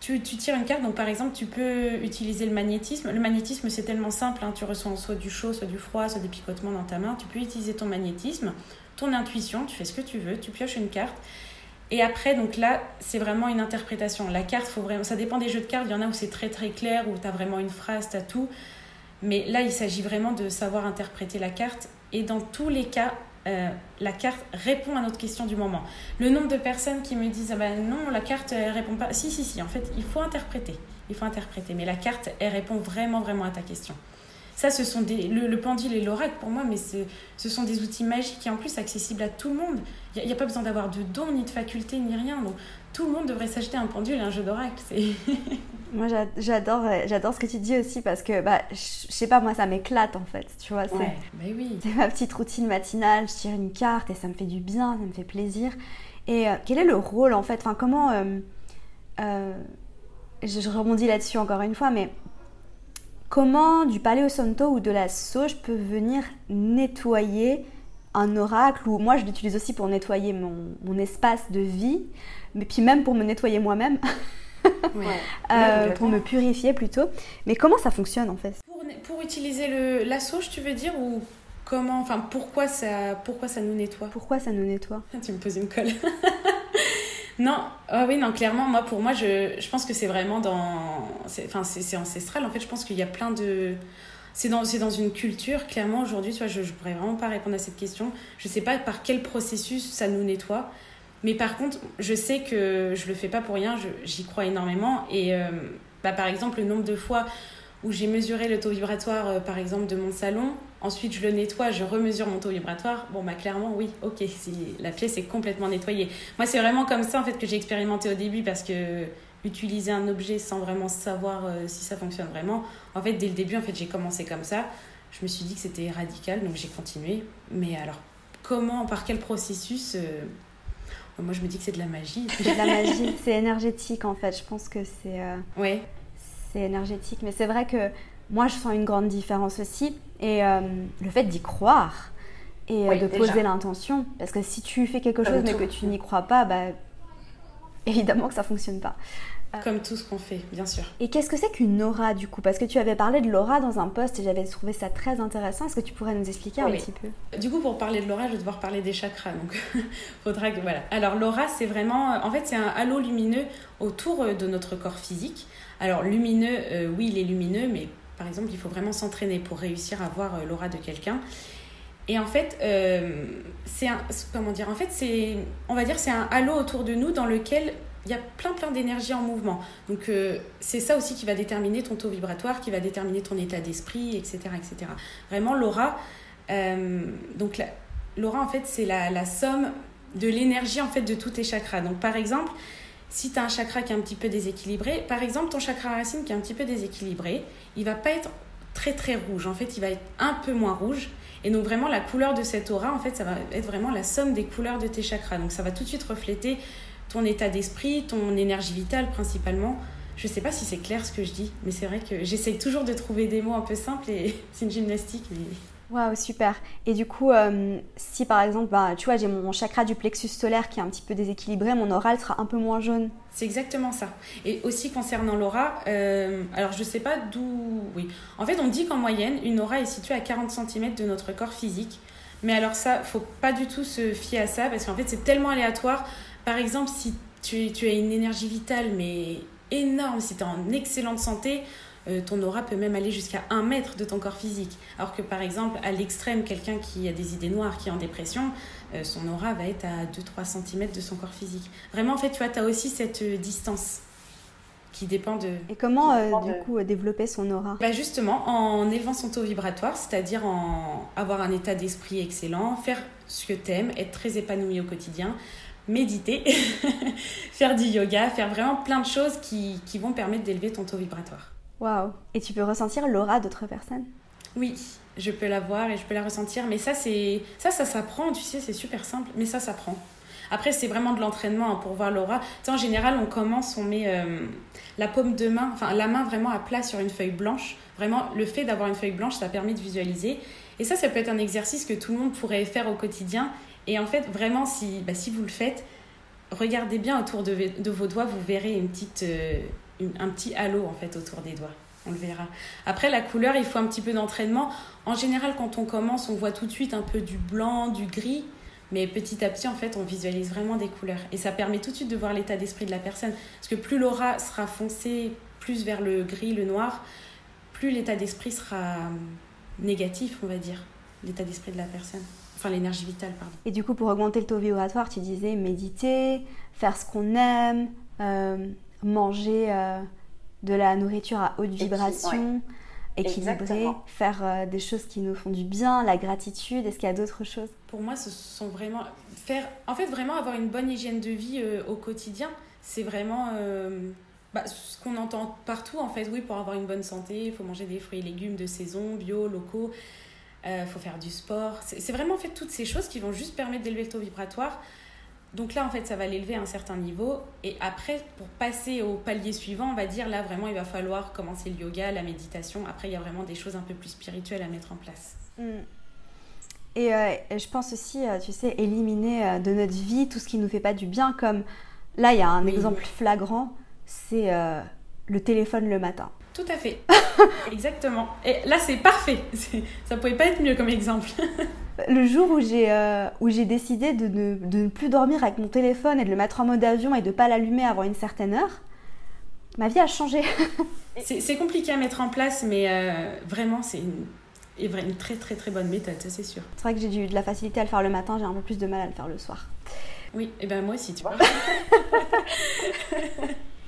Tu, tu, tires une carte, donc par exemple, tu peux utiliser le magnétisme. Le magnétisme, c'est tellement simple, hein. tu ressens soit du chaud, soit du froid, soit des picotements dans ta main. Tu peux utiliser ton magnétisme ton intuition, tu fais ce que tu veux, tu pioches une carte. Et après, donc là, c'est vraiment une interprétation. La carte, faut vraiment, ça dépend des jeux de cartes. Il y en a où c'est très très clair, où tu as vraiment une phrase, tu as tout. Mais là, il s'agit vraiment de savoir interpréter la carte. Et dans tous les cas, euh, la carte répond à notre question du moment. Le nombre de personnes qui me disent ah ben non, la carte elle répond pas. Si, si, si, en fait, il faut interpréter. Il faut interpréter. Mais la carte, elle répond vraiment, vraiment à ta question. Ça, ce sont des, le, pendule et l'oracle pour moi, mais ce sont des outils magiques et en plus accessibles à tout le monde. Il n'y a, pas besoin d'avoir de dons, ni de facultés, ni rien. Donc, tout le monde devrait s'acheter un pendule et un jeu d'oracle. moi, j'adore, j'adore ce que tu dis aussi parce que, bah, je sais pas, moi, ça m'éclate en fait. Tu vois, c'est, oui. c'est ma petite routine matinale. Je tire une carte et ça me fait du bien, ça me fait plaisir. Et euh, quel est le rôle en fait? Enfin, comment euh, euh, je rebondis là-dessus encore une fois, mais Comment du Paléo Santo ou de la sauge peut venir nettoyer un oracle ou moi je l'utilise aussi pour nettoyer mon, espace de vie, mais puis même pour me nettoyer moi-même, euh, pour me purifier plutôt. Mais comment ça fonctionne en fait? Pour, utiliser le, la sauge, tu veux dire ou comment, enfin pourquoi ça, pourquoi ça nous nettoie? Pourquoi ça nous nettoie? Tu me poses une colle. Non, oh oui, non, clairement, moi, pour moi, je, je pense que c'est vraiment dans. Enfin, c'est ancestral. En fait, je pense qu'il y a plein de. C'est dans, dans une culture, clairement, aujourd'hui, tu vois, je ne pourrais vraiment pas répondre à cette question. Je ne sais pas par quel processus ça nous nettoie. Mais par contre, je sais que je le fais pas pour rien, j'y crois énormément. Et euh, bah, par exemple, le nombre de fois où j'ai mesuré le taux vibratoire, euh, par exemple, de mon salon. Ensuite, je le nettoie, je remesure mon taux vibratoire. Bon, bah clairement, oui, ok, si la pièce est complètement nettoyée. Moi, c'est vraiment comme ça, en fait, que j'ai expérimenté au début parce que utiliser un objet sans vraiment savoir euh, si ça fonctionne vraiment, en fait, dès le début, en fait, j'ai commencé comme ça. Je me suis dit que c'était radical, donc j'ai continué. Mais alors, comment, par quel processus euh, Moi, je me dis que c'est de la magie. C'est de la magie, c'est énergétique, en fait. Je pense que c'est... Oui c'est énergétique. Mais c'est vrai que moi, je sens une grande différence aussi. Et euh, le fait d'y croire et euh, de poser l'intention. Parce que si tu fais quelque chose mais que tu n'y crois pas, bah, évidemment que ça fonctionne pas. Euh, Comme tout ce qu'on fait, bien sûr. Et qu'est-ce que c'est qu'une aura du coup? Parce que tu avais parlé de l'aura dans un post et j'avais trouvé ça très intéressant. Est-ce que tu pourrais nous expliquer un petit peu? Du coup, pour parler de l'aura, je vais devoir parler des chakras. Donc, faudra que voilà. Alors l'aura, c'est vraiment, en fait, c'est un halo lumineux autour de notre corps physique. Alors lumineux, euh, oui, il est lumineux, mais par exemple, il faut vraiment s'entraîner pour réussir à voir euh, l'aura de quelqu'un. Et en fait, euh, c'est un, c'est, on va dire, c'est un halo autour de nous dans lequel il y a plein plein d'énergie en mouvement. Donc c'est ça aussi qui va déterminer ton taux vibratoire, qui va déterminer ton état d'esprit, etc., etc. Vraiment, l'aura, donc l'aura en fait, c'est la, la somme de l'énergie en fait de tous tes chakras. Donc par exemple, si tu as un chakra qui est un petit peu déséquilibré, par exemple ton chakra racine qui est un petit peu déséquilibré, il va pas être très très rouge. En fait, il va être un peu moins rouge. Et donc vraiment la couleur de cette aura, en fait, ça va être vraiment la somme des couleurs de tes chakras. Donc ça va tout de suite refléter ton état d'esprit, ton énergie vitale principalement. Je sais pas si c'est clair ce que je dis, mais c'est vrai que j'essaye toujours de trouver des mots un peu simples et c'est une gymnastique. Mais... Waouh, super. Et du coup, euh, si par exemple, bah, tu vois, j'ai mon chakra du plexus solaire qui est un petit peu déséquilibré, mon oral sera un peu moins jaune. C'est exactement ça. Et aussi concernant l'aura, euh, alors je sais pas d'où. Oui. En fait, on dit qu'en moyenne, une aura est située à 40 cm de notre corps physique. Mais alors, ça, faut pas du tout se fier à ça parce qu'en fait, c'est tellement aléatoire. Par exemple, si tu, tu as une énergie vitale, mais énorme, si tu es en excellente santé, euh, ton aura peut même aller jusqu'à un mètre de ton corps physique. Alors que par exemple, à l'extrême, quelqu'un qui a des idées noires, qui est en dépression, euh, son aura va être à 2-3 cm de son corps physique. Vraiment, en fait, tu vois, tu as aussi cette distance qui dépend de... Et comment, du coup, développer son aura? Bah Justement, en élevant son taux vibratoire, c'est-à-dire en avoir un état d'esprit excellent, faire ce que tu aimes, être très épanoui au quotidien, méditer, faire du yoga, faire vraiment plein de choses qui, qui vont permettre d'élever ton taux vibratoire. Waouh Et tu peux ressentir l'aura d'autres personnes Oui, je peux la voir et je peux la ressentir, mais ça, c'est ça, ça s'apprend, tu sais, c'est super simple, mais ça s'apprend. Après, c'est vraiment de l'entraînement hein, pour voir l'aura. Tu en général, on commence, on met euh, la paume de main, enfin la main vraiment à plat sur une feuille blanche. Vraiment, le fait d'avoir une feuille blanche, ça permet de visualiser. Et ça, ça peut être un exercice que tout le monde pourrait faire au quotidien et en fait, vraiment, si, bah, si vous le faites, regardez bien autour de, de vos doigts, vous verrez une petite, euh, un petit halo en fait autour des doigts. On le verra. Après, la couleur, il faut un petit peu d'entraînement. En général, quand on commence, on voit tout de suite un peu du blanc, du gris. Mais petit à petit, en fait, on visualise vraiment des couleurs. Et ça permet tout de suite de voir l'état d'esprit de la personne. Parce que plus l'aura sera foncée plus vers le gris, le noir, plus l'état d'esprit sera négatif, on va dire. L'état d'esprit de la personne. Enfin, l'énergie vitale, pardon. Et du coup, pour augmenter le taux vibratoire, tu disais méditer, faire ce qu'on aime, euh, manger euh, de la nourriture à haute vibration, équilibrer, faire euh, des choses qui nous font du bien, la gratitude. Est-ce qu'il y a d'autres choses? Pour moi, ce sont vraiment. Faire... En fait, vraiment avoir une bonne hygiène de vie au quotidien, c'est vraiment. Bah, ce qu'on entend partout, en fait, oui, pour avoir une bonne santé, il faut manger des fruits et légumes de saison, bio, locaux il euh, faut faire du sport. C'est vraiment fait toutes ces choses qui vont juste permettre d'élever le taux vibratoire. Donc là, en fait, ça va l'élever à un certain niveau. Et après, pour passer au palier suivant, on va dire, là, vraiment, il va falloir commencer le yoga, la méditation. Après, il y a vraiment des choses un peu plus spirituelles à mettre en place. Mm. Et euh, je pense aussi, euh, tu sais, éliminer de notre vie tout ce qui ne nous fait pas du bien. Comme là, il y a un exemple flagrant, c'est le téléphone le matin. Tout à fait. Exactement. Et là, c'est parfait. Ça pouvait pas être mieux comme exemple. le jour où j'ai euh, où j'ai décidé de ne, de ne, plus dormir avec mon téléphone et de le mettre en mode avion et de pas l'allumer avant une certaine heure, ma vie a changé. c'est compliqué à mettre en place, mais euh, vraiment, c'est une, une très très très bonne méthode, ça c'est sûr. C'est vrai que j'ai eu de la facilité à le faire le matin, j'ai un peu plus de mal à le faire le soir. Oui, et ben moi aussi, tu vois.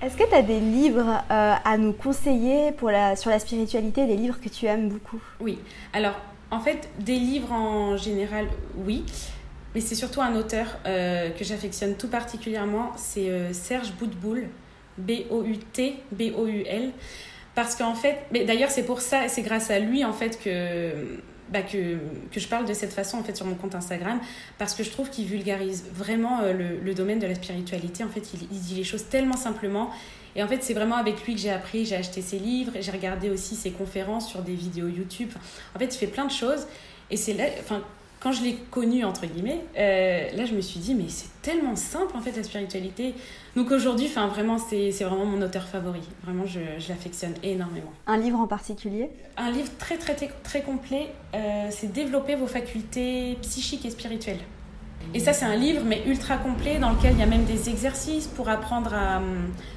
Est-ce que tu as des livres euh, à nous conseiller pour la, sur la spiritualité, des livres que tu aimes beaucoup? Oui, alors en fait, des livres en général, oui. Mais c'est surtout un auteur euh, que j'affectionne tout particulièrement, c'est euh, Serge Boutboul, B-O-U-T, B-O-U-L. Parce qu'en fait, mais d'ailleurs c'est pour ça, c'est grâce à lui en fait que bah, que, que, je parle de cette façon en fait sur mon compte Instagram parce que je trouve qu'il vulgarise vraiment euh, le, le, domaine de la spiritualité. En fait, il, il, dit les choses tellement simplement. Et en fait, c'est vraiment avec lui que j'ai appris, j'ai acheté ses livres, j'ai regardé aussi ses conférences sur des vidéos YouTube. En fait, il fait plein de choses. Et c'est là, enfin, quand je l'ai connu, entre guillemets, euh, là, je me suis dit, mais c'est tellement simple, en fait, la spiritualité. Donc aujourd'hui, enfin, vraiment, c'est vraiment mon auteur favori. Vraiment, je, je l'affectionne énormément. Un livre en particulier? Un livre très, très, très, très complet. Euh, c'est Développer vos facultés psychiques et spirituelles. Et ça, c'est un livre, mais ultra complet, dans lequel il y a même des exercices pour apprendre à,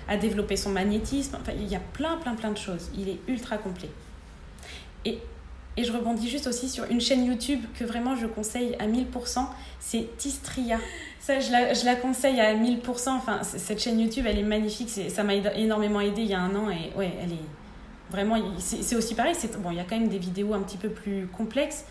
à développer son magnétisme. Enfin, il y a plein, plein, plein de choses. Il est ultra complet. Et et je rebondis juste aussi sur une chaîne YouTube que vraiment je conseille à 1000%, c'est Tistria. Ça, je la, je la, conseille à 1000%. Enfin, cette chaîne YouTube, elle est magnifique. ça m'a énormément aidé il y a un an. Et ouais, elle est vraiment. C'est aussi pareil. Bon, il y a quand même des vidéos un petit peu plus complexes.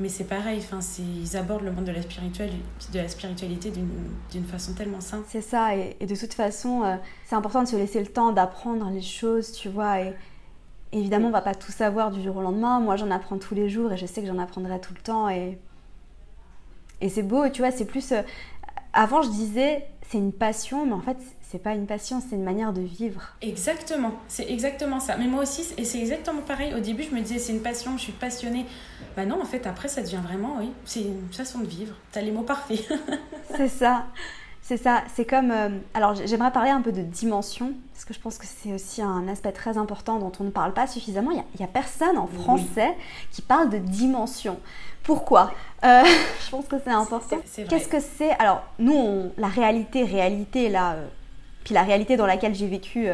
Mais c'est pareil, enfin, ils abordent le monde de la, spiritualité d'une façon tellement simple. C'est ça, et, de toute façon, euh, c'est important de se laisser le temps d'apprendre les choses, tu vois, Évidemment, on va pas tout savoir du jour au lendemain. Moi, j'en apprends tous les jours et je sais que j'en apprendrai tout le temps. Et, et c'est beau, tu vois, c'est plus. Euh, avant, je disais, c'est une passion, mais en fait, c'est pas une passion, c'est une manière de vivre. Exactement, c'est exactement ça. Mais moi aussi, et c'est exactement pareil. Au début, je me disais, c'est une passion, je suis passionnée. Bah non, en fait, après, ça devient vraiment, oui, c'est une façon de vivre. T'as les mots parfaits. c'est ça. C'est ça, c'est comme... Euh, alors j'aimerais parler un peu de dimension, parce que je pense que c'est aussi un aspect très important dont on ne parle pas suffisamment. Il n'y a, personne en français qui parle de dimension. Pourquoi? Euh, Je pense que c'est important. Qu'est-ce que c'est? Alors nous, la réalité, réalité, là, euh, puis la réalité dans laquelle j'ai vécu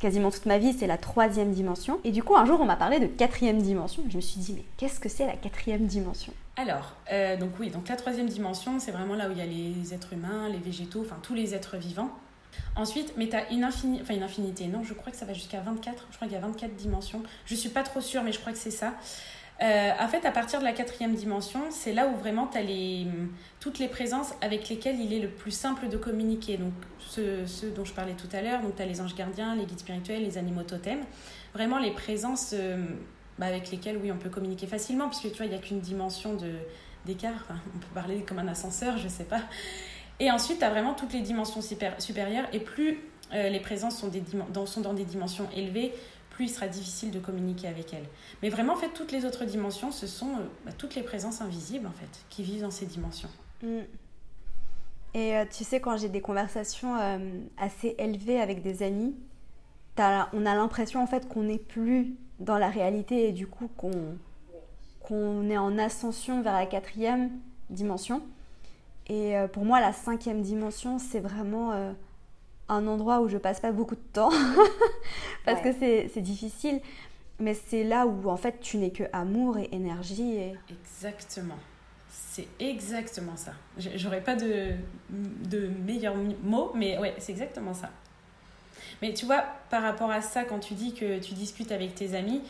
quasiment toute ma vie, c'est la troisième dimension. Et du coup, un jour, on m'a parlé de quatrième dimension. Je me suis dit, mais qu'est-ce que c'est la quatrième dimension? Alors, euh, donc oui, donc la troisième dimension, c'est vraiment là où il y a les êtres humains, les végétaux, enfin tous les êtres vivants. Ensuite, mais tu as une, infini... enfin, une infinité, non, je crois que ça va jusqu'à 24, je crois qu'il y a 24 dimensions. Je suis pas trop sûre, mais je crois que c'est ça. Euh, en fait, à partir de la quatrième dimension, c'est là où vraiment tu as les, toutes les présences avec lesquelles il est le plus simple de communiquer. Donc, ceux, dont je parlais tout à l'heure, donc tu as les anges gardiens, les guides spirituels, les animaux totems. Vraiment les présences euh, bah, avec lesquelles, oui, on peut communiquer facilement, puisque tu vois, il n'y a qu'une dimension d'écart. on peut parler comme un ascenseur, je sais pas. Et ensuite, tu as vraiment toutes les dimensions supérieures. Et plus euh, les présences sont dans des dimensions élevées, il sera difficile de communiquer avec elles. Mais vraiment, en fait, toutes les autres dimensions, ce sont euh, bah, toutes les présences invisibles, en fait, qui vivent dans ces dimensions. Mm. Et euh, tu sais, quand j'ai des conversations assez élevées avec des amis, on a l'impression, en fait, qu'on n'est plus dans la réalité et du coup qu'on qu'on est en ascension vers la quatrième dimension. Et euh, pour moi, la cinquième dimension, c'est vraiment euh, un endroit où je passe pas beaucoup de temps parce que c'est difficile. Mais c'est là où en fait tu n'es que amour et énergie. Et... Exactement. C'est exactement ça. J'aurais pas de, de meilleurs mots, mais ouais, c'est exactement ça. Mais tu vois, par rapport à ça, quand tu dis que tu discutes avec tes amis,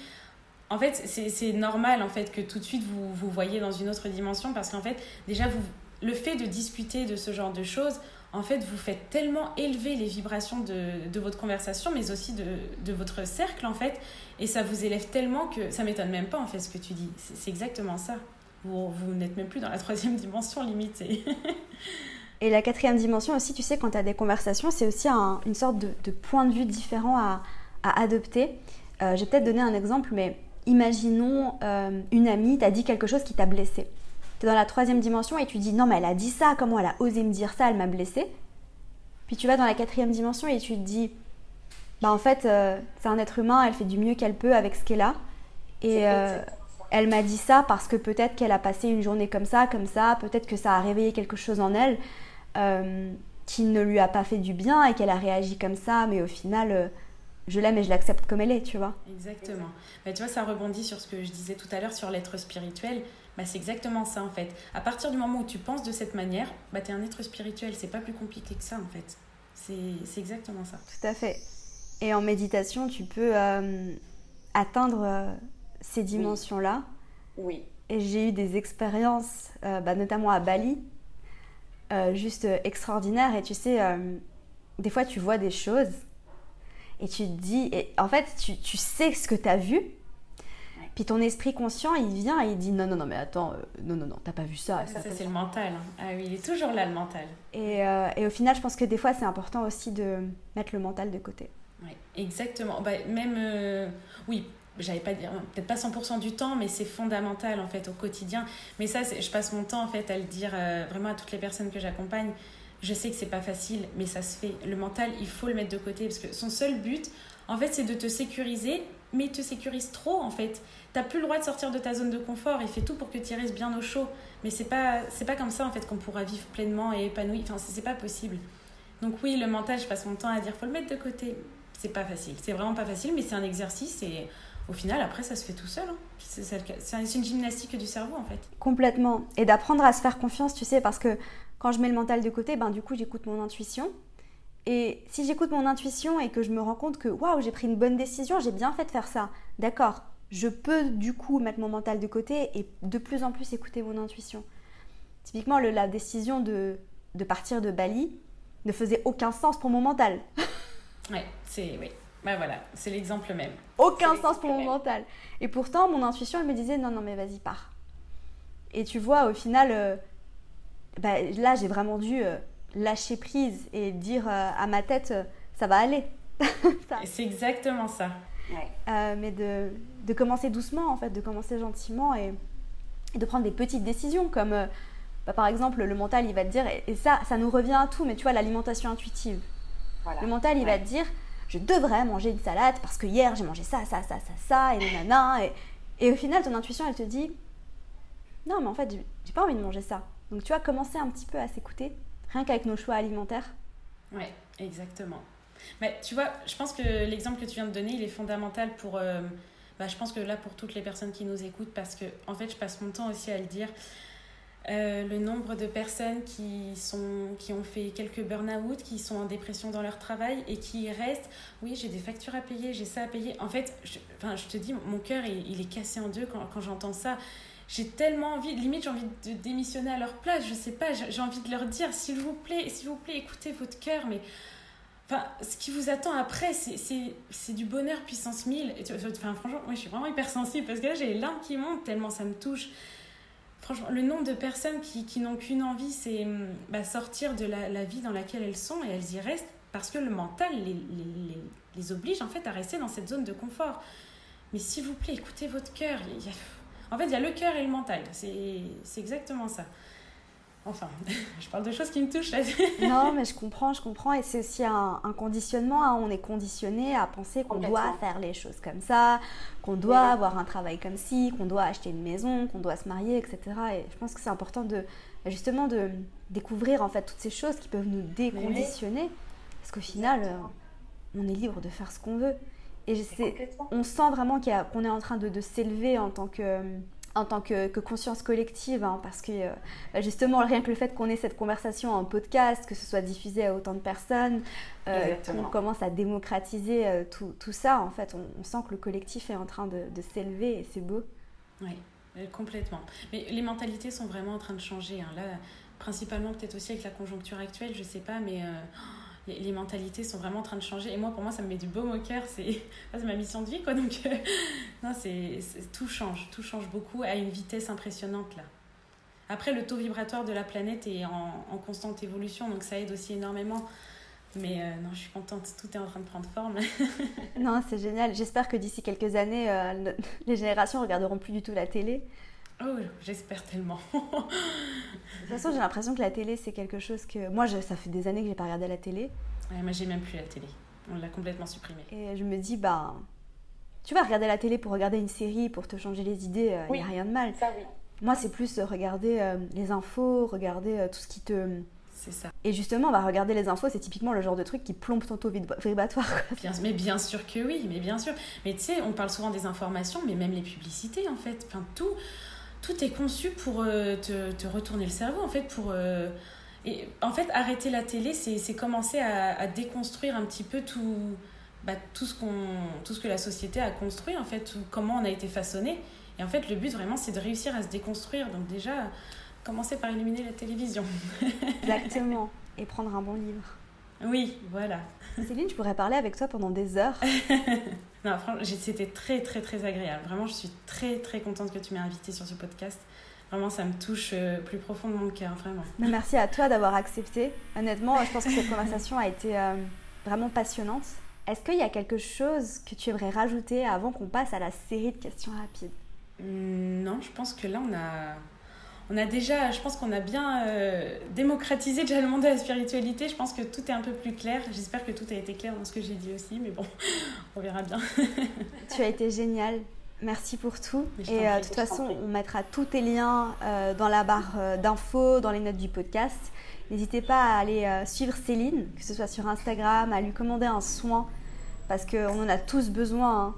en fait, c'est normal en fait que tout de suite vous vous voyez dans une autre dimension parce qu'en fait, déjà vous le fait de discuter de ce genre de choses, en fait, vous faites tellement élever les vibrations de, votre conversation, mais aussi de, votre cercle, en fait, et ça vous élève tellement que ça m'étonne même pas, en fait, ce que tu dis. C'est exactement ça. Vous, vous n'êtes même plus dans la troisième dimension, limite. et la quatrième dimension aussi, tu sais, quand tu as des conversations, c'est aussi une sorte de, point de vue différent à, adopter. Euh, je vais peut-être donner un exemple, mais imaginons euh, une amie t'a dit quelque chose qui t'a blessé tu es dans la troisième dimension et tu dis non mais elle a dit ça, comment elle a osé me dire ça, elle m'a blessée. Puis tu vas dans la quatrième dimension et tu te dis bah en fait euh, c'est un être humain, elle fait du mieux qu'elle peut avec ce qu'elle a. Et euh, elle m'a dit ça parce que peut-être qu'elle a passé une journée comme ça, comme ça, peut-être que ça a réveillé quelque chose en elle euh, qui ne lui a pas fait du bien et qu'elle a réagi comme ça, mais au final je l'aime et je l'accepte comme elle est, tu vois. Exactement. Mais tu vois, ça rebondit sur ce que je disais tout à l'heure sur l'être spirituel. Bah, c'est exactement ça en fait. À partir du moment où tu penses de cette manière, bah, tu es un être spirituel. C'est pas plus compliqué que ça en fait. C'est exactement ça. Tout à fait. Et en méditation, tu peux euh, atteindre euh, ces dimensions-là. Oui. Et j'ai eu des expériences, euh, bah, notamment à Bali, juste extraordinaires. Et tu sais, des fois, tu vois des choses et tu te dis, et en fait, tu, tu sais ce que tu as vu, puis ton esprit conscient, il vient et il dit non, non, non, mais attends, euh, non, non, non, t'as pas vu ça. Ça, c'est le mental. Hein. Ah oui, il est toujours là, le mental. Et, euh, et au final, je pense que des fois, c'est important aussi de mettre le mental de côté. Oui, exactement. Bah, même, euh, oui, j'allais pas dire, peut-être pas 100% du temps, mais c'est fondamental en fait au quotidien. Mais ça, je passe mon temps en fait à le dire vraiment à toutes les personnes que j'accompagne. Je sais que c'est pas facile, mais ça se fait. Le mental, il faut le mettre de côté parce que son seul but, en fait, c'est de te sécuriser, mais te sécurise trop en fait t'as plus le droit de sortir de ta zone de confort. Il fait tout pour que tu restes bien au chaud. Mais c'est pas, c'est pas comme ça en fait qu'on pourra vivre pleinement et épanoui. Enfin, c'est pas possible. Donc oui, le mental, je passe mon temps à dire, faut le mettre de côté. C'est pas facile. C'est vraiment pas facile, mais c'est un exercice et au final, après, ça se fait tout seul. Hein. C'est une gymnastique du cerveau en fait. Complètement. Et d'apprendre à se faire confiance, tu sais, parce que quand je mets le mental de côté, ben du coup, j'écoute mon intuition. Et si j'écoute mon intuition et que je me rends compte que waouh, j'ai pris une bonne décision, j'ai bien fait de faire ça. D'accord, je peux du coup mettre mon mental de côté et de plus en plus écouter mon intuition. Typiquement, la décision de, partir de Bali ne faisait aucun sens pour mon mental. ouais, c'est oui. Ben voilà, c'est l'exemple même. Aucun sens pour mon mental. Et pourtant, mon intuition, elle me disait non, non, mais vas-y, pars. Et tu vois, au final, euh, bah, là, j'ai vraiment dû euh, lâcher prise et dire euh, à ma tête, ça va aller. c'est exactement ça. Euh, mais de, de, commencer doucement, en fait, de commencer gentiment et, de prendre des petites décisions comme, euh, bah, par exemple, le mental, il va te dire, et, ça, ça nous revient à tout, mais tu vois, l'alimentation intuitive. Le mental, il va te dire, je devrais manger une salade parce que hier, j'ai mangé ça, ça, ça, ça, ça, et nanana. Et, et au final, ton intuition, elle te dit, non, mais en fait, j'ai pas envie de manger ça. Donc, tu vois, commencer un petit peu à s'écouter, rien qu'avec nos choix alimentaires. Ouais, exactement. Mais tu vois, je pense que l'exemple que tu viens de donner, il est fondamental pour. Euh, bah, je pense que là, pour toutes les personnes qui nous écoutent, parce que en fait, je passe mon temps aussi à le dire. Euh, le nombre de personnes qui, sont, qui ont fait quelques burn-out, qui sont en dépression dans leur travail et qui restent, oui, j'ai des factures à payer, j'ai ça à payer. En fait, je, enfin, je te dis, mon cœur, il, est cassé en deux quand j'entends ça. J'ai tellement envie, limite j'ai envie de démissionner à leur place, je sais pas, j'ai envie de leur dire, s'il vous plaît, s'il vous plaît, écoutez votre cœur, mais Enfin, ce qui vous attend après, c'est du bonheur puissance 1000. Enfin, franchement, moi, je suis vraiment hypersensible parce que là, j'ai les larmes qui montent tellement ça me touche. Franchement, le nombre de personnes qui, qui n'ont qu'une envie, c'est bah, sortir de la, la, vie dans laquelle elles sont et elles y restent parce que le mental les, les, les, oblige en fait à rester dans cette zone de confort. Mais s'il vous plaît, écoutez votre cœur. En fait, il y a le cœur et le mental. C'est exactement ça. Enfin, je parle de choses qui me touchent. non, mais je comprends, je comprends. Et c'est aussi un, conditionnement. Hein. On est conditionné à penser qu'on doit faire les choses comme ça, qu'on doit avoir un travail comme ci, qu'on doit acheter une maison, qu'on doit se marier, etc. Et je pense que c'est important de justement de découvrir en fait toutes ces choses qui peuvent nous déconditionner. Parce qu'au final, euh, on est libre de faire ce qu'on veut. Et on sent vraiment qu'on est en train de, de s'élever en tant que en tant que, conscience collective, hein, parce que euh, justement, rien que le fait qu'on ait cette conversation en podcast, que ce soit diffusé à autant de personnes, euh, qu'on commence à démocratiser euh, tout, tout, ça, en fait, on, sent que le collectif est en train de, de s'élever et c'est beau. Oui, complètement. Mais les mentalités sont vraiment en train de changer. Hein. Là, principalement peut-être aussi avec la conjoncture actuelle, je sais pas, mais les, mentalités sont vraiment en train de changer. Et moi, pour moi, ça me met du baume au cœur. C'est ma mission de vie, quoi. Donc, euh, non, c'est tout change. Tout change beaucoup à une vitesse impressionnante, là. Après, le taux vibratoire de la planète est en, constante évolution, donc ça aide aussi énormément. Mais euh, non, je suis contente, tout est en train de prendre forme. non, c'est génial. J'espère que d'ici quelques années, euh, les générations regarderont plus du tout la télé. Oh, j'espère tellement. de toute façon, j'ai l'impression que la télé, c'est quelque chose que. Moi, ça fait des années que j'ai pas regardé la télé. Ouais, moi, j'ai même plus la télé. On l'a complètement supprimée. Et je me dis, bah. Tu vas regarder la télé pour regarder une série, pour te changer les idées, il euh, n'y a rien de mal. Ça, oui. Moi, c'est plus euh, regarder euh, les infos, regarder tout ce qui te. C'est ça. Et justement, on va regarder les infos, c'est typiquement le genre de truc qui plombe ton taux vibratoire. Bien, mais bien sûr que oui, mais bien sûr. Mais tu sais, on parle souvent des informations, mais même les publicités, en fait. Enfin, tout tout est conçu pour euh, te, te, retourner le cerveau, en fait, pour... Euh, et en fait, arrêter la télé, c'est commencer à, à, déconstruire un petit peu tout, bah, tout, ce tout ce que la société a construit, en fait, comment on a été façonné. Et en fait, le but vraiment, c'est de réussir à se déconstruire. Donc déjà, commencer par éliminer la télévision. Exactement. Et prendre un bon livre. Oui, voilà. Céline, je pourrais parler avec toi pendant des heures. non, franchement, c'était très, très, très agréable. Vraiment, je suis très, très contente que tu m'aies invitée sur ce podcast. Vraiment, ça me touche euh, plus profondément le cœur, vraiment. Merci à toi d'avoir accepté. Honnêtement, je pense que cette conversation a été euh, vraiment passionnante. Est-ce qu'il y a quelque chose que tu aimerais rajouter avant qu'on passe à la série de questions rapides? Hum, Non, je pense que là, on a on a déjà, je pense qu'on a bien euh, démocratisé déjà le monde de la spiritualité. Je pense que tout est un peu plus clair. J'espère que tout a été clair dans ce que j'ai dit aussi, mais bon, on verra bien. tu as été génial. Merci pour tout. Et euh, de toute façon, on mettra tous tes liens euh, dans la barre d'infos, dans les notes du podcast. N'hésitez pas à aller suivre Céline, que ce soit sur Instagram, à lui commander un soin, parce qu'on en a tous besoin. Hein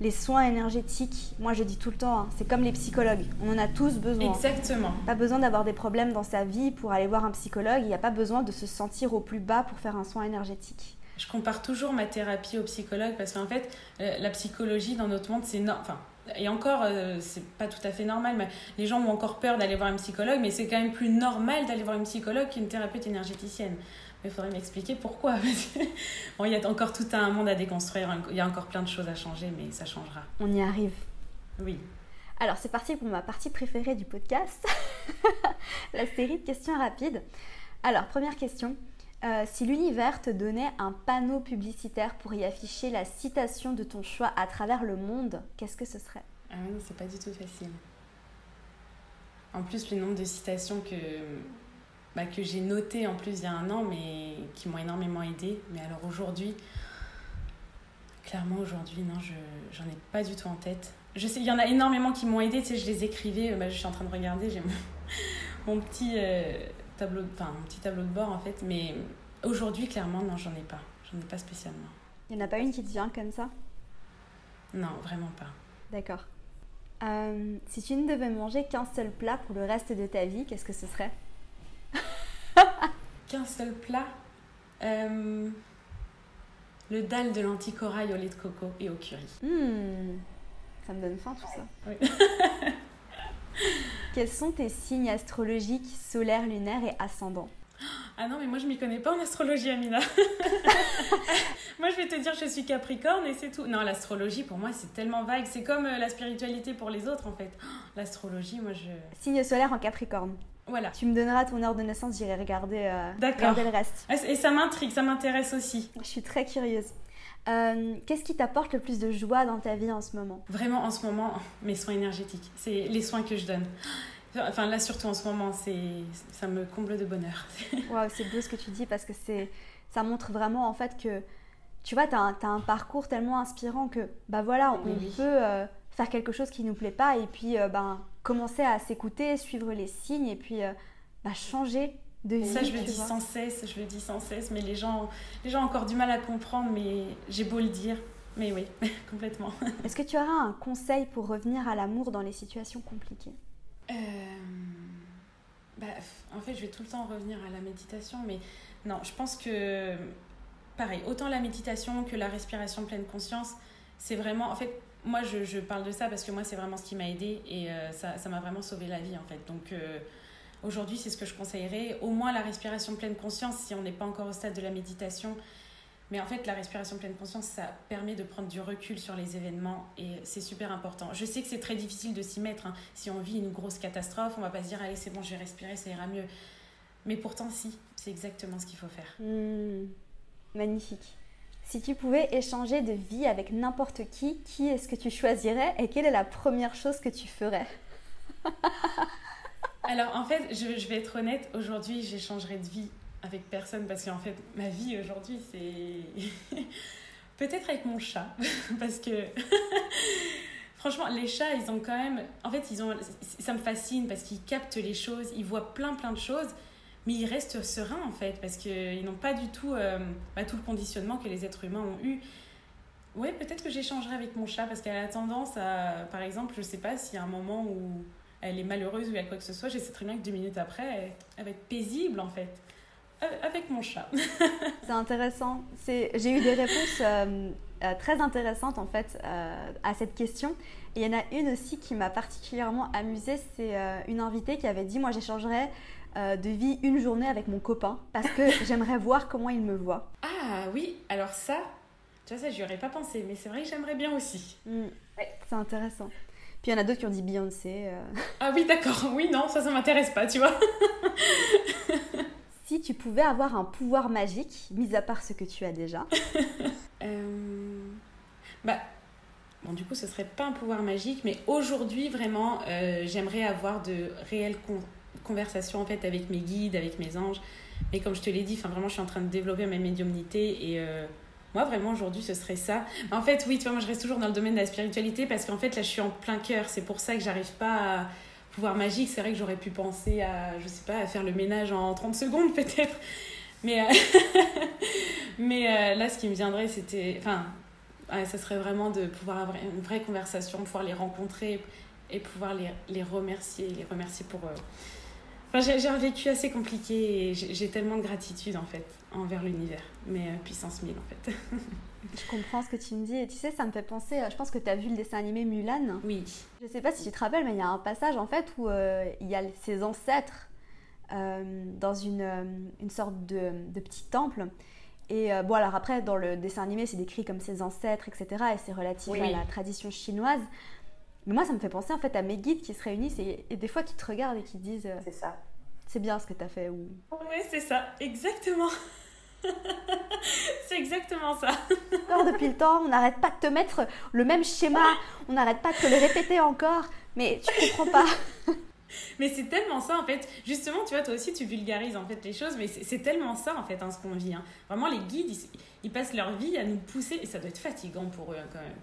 les soins énergétiques, moi je dis tout le temps, hein, c'est comme les psychologues, on en a tous besoin. Exactement. Pas besoin d'avoir des problèmes dans sa vie pour aller voir un psychologue, il n'y a pas besoin de se sentir au plus bas pour faire un soin énergétique. Je compare toujours ma thérapie au psychologue parce qu'en fait, euh, la psychologie dans notre monde, c'est enfin, et encore, euh, c'est pas tout à fait normal, mais les gens ont encore peur d'aller voir un psychologue, mais c'est quand même plus normal d'aller voir une psychologue qu'une thérapeute énergéticienne. Il faudrait m'expliquer pourquoi. bon, il y a encore tout un monde à déconstruire, il y a encore plein de choses à changer, mais ça changera. On y arrive. Oui. Alors, c'est parti pour ma partie préférée du podcast, la série de questions rapides. Alors, première question. Euh, si l'univers te donnait un panneau publicitaire pour y afficher la citation de ton choix à travers le monde, qu'est-ce que ce serait? Ah non, c'est pas du tout facile. En plus, le nombre de citations que bah, que j'ai noté en plus il y a un an, mais qui m'ont énormément aidé. Mais alors aujourd'hui, clairement aujourd'hui, non, je j'en ai pas du tout en tête. Je sais, il y en a énormément qui m'ont aidé, tu sais, je les écrivais, bah, je suis en train de regarder, j'ai mon, petit, euh, tableau, enfin, mon petit tableau de bord en fait, mais aujourd'hui, clairement, non, j'en ai pas. j'en ai pas spécialement. Il n'y en a pas une qui te vient comme ça? Non, vraiment pas. D'accord. Euh, si tu ne devais manger qu'un seul plat pour le reste de ta vie, qu'est-ce que ce serait? Qu'un seul plat? Euh, Le dalle de lentilles corail au lait de coco et au curry. Hmm, Ça me donne faim tout ça. Oui. Quels sont tes signes astrologiques solaires, lunaires et ascendants? Ah non, mais moi je m'y connais pas en astrologie, Amina. moi je vais te dire, je suis Capricorne et c'est tout. Non, l'astrologie pour moi c'est tellement vague. C'est comme euh, la spiritualité pour les autres en fait. L'astrologie, moi je. Signe solaire en Capricorne. Voilà. Tu me donneras ton heure de naissance, j'irai regarder, euh, regarder le reste. Ah, Et ça m'intrigue, ça m'intéresse aussi. Je suis très curieuse. Euh, Qu'est-ce qui t'apporte le plus de joie dans ta vie en ce moment? Vraiment en ce moment, mes soins énergétiques. C'est les soins que je donne. Enfin là surtout en ce moment, ça me comble de bonheur. Waouh, c'est beau ce que tu dis parce que ça montre vraiment en fait que tu vois, tu as, un parcours tellement inspirant que bah voilà, on Oui, peut euh, faire quelque chose qui nous plaît pas et puis euh, ben commencer à s'écouter, suivre les signes et puis euh, bah, changer de vie. Ça, je le dis vois. sans cesse, je le dis sans cesse, mais les gens, les gens ont encore du mal à comprendre, mais j'ai beau le dire. Mais oui, complètement. Est-ce que tu auras un conseil pour revenir à l'amour dans les situations compliquées? Euh, bah, en fait, je vais tout le temps revenir à la méditation, mais non, je pense que, pareil, autant la méditation que la respiration pleine conscience, c'est vraiment, en fait, moi, je, je parle de ça parce que moi, c'est vraiment ce qui m'a aidé et euh, ça ça m'a vraiment sauvé la vie, en fait. Donc, euh, aujourd'hui, c'est ce que je conseillerais. Au moins, la respiration pleine conscience, si on n'est pas encore au stade de la méditation. Mais en fait, la respiration pleine conscience, ça permet de prendre du recul sur les événements et c'est super important. Je sais que c'est très difficile de s'y mettre. hein. Si on vit une grosse catastrophe, on va pas se dire allez c'est bon, je vais respirer, ça ira mieux. Mais pourtant, si, c'est exactement ce qu'il faut faire. Hmm, Magnifique. Si tu pouvais échanger de vie avec n'importe qui, qui est-ce que tu choisirais et quelle est la première chose que tu ferais? Alors en fait, je, je vais être honnête, aujourd'hui, j'échangerai de vie avec personne parce qu'en fait, ma vie aujourd'hui, c'est peut-être avec mon chat parce que franchement, les chats, ils ont quand même, en fait, ils ont, ça me fascine parce qu'ils captent les choses, ils voient plein plein de choses. Mais ils restent sereins en fait, parce qu'ils n'ont pas du tout euh, bah, tout le conditionnement que les êtres humains ont eu. Ouais, peut-être que j'échangerai avec mon chat, parce qu'elle a tendance à, par exemple, je sais pas s'il y a un moment où elle est malheureuse ou il y a quoi que ce soit, je sais très bien que deux minutes après, elle, va être paisible en fait. Euh, Avec mon chat. C'est intéressant. C'est- J'ai eu des réponses euh, euh, très intéressantes en fait euh, à cette question. Et il y en a une aussi qui m'a particulièrement amusée. C'est une invitée qui avait dit Moi j'échangerais de vie une journée avec mon copain parce que j'aimerais voir comment il me voit. Ah oui, alors ça, tu vois, ça, j'y aurais pas pensé, mais c'est vrai que j'aimerais bien aussi. Hmm, C'est intéressant. Puis il y en a d'autres qui ont dit Beyoncé. euh. Ah oui, d'accord, oui, non, ça, ça m'intéresse pas, tu vois. Si tu pouvais avoir un pouvoir magique, mis à part ce que tu as déjà, Euh, Bah, bon, du coup, ce serait pas un pouvoir magique, mais aujourd'hui, vraiment, euh, j'aimerais avoir de réelles con- conversations en fait avec mes guides, avec mes anges. Mais comme je te l'ai dit, enfin, vraiment, je suis en train de développer ma médiumnité et moi, vraiment, aujourd'hui, ce serait ça. En fait, oui, tu vois, moi, je reste toujours dans le domaine de la spiritualité parce qu'en fait, là, je suis en plein cœur. C'est pour ça que j'arrive pas à pouvoir magique. C'est vrai que j'aurais pu penser à, je sais pas, à faire le ménage en 30 secondes, peut-être. Mais, euh, mais euh, là, ce qui me viendrait, c'était. Enfin, ouais, ça serait vraiment de pouvoir avoir une vraie conversation, pouvoir les rencontrer et pouvoir les, les remercier, les remercier pour. euh, Enfin, j'ai un vécu assez compliqué et j'ai tellement de gratitude en fait envers l'univers, mais euh, puissance 1000 en fait. je comprends ce que tu me dis. Et tu sais, ça me fait penser, euh, je pense que tu as vu le dessin animé Mulan. Oui. Je sais pas si tu te rappelles, mais il y a un passage en fait où euh, il y a ses ancêtres euh, dans une, une sorte de, de petit temple. Et bon, alors après, dans le dessin animé, c'est décrit comme ses ancêtres, etc. Et c'est relatif Oui, à la tradition chinoise. Mais moi, ça me fait penser en fait à mes guides qui se réunissent et, et des fois qui te regardent et qui te disent euh, C'est ça. c'est bien ce que tu as fait ou Ouais, c'est ça, exactement. c'est exactement ça. encore depuis le temps, on n'arrête pas de te mettre le même schéma, on n'arrête pas de te le répéter encore, mais tu comprends pas. Mais c'est tellement ça en fait. Justement, tu vois, toi aussi tu vulgarises en fait les choses, mais c'est c'est tellement ça en fait hein, ce qu'on vit. hein. Vraiment, les guides, ils, ils passent leur vie à nous pousser et ça doit être fatigant pour eux hein, quand même.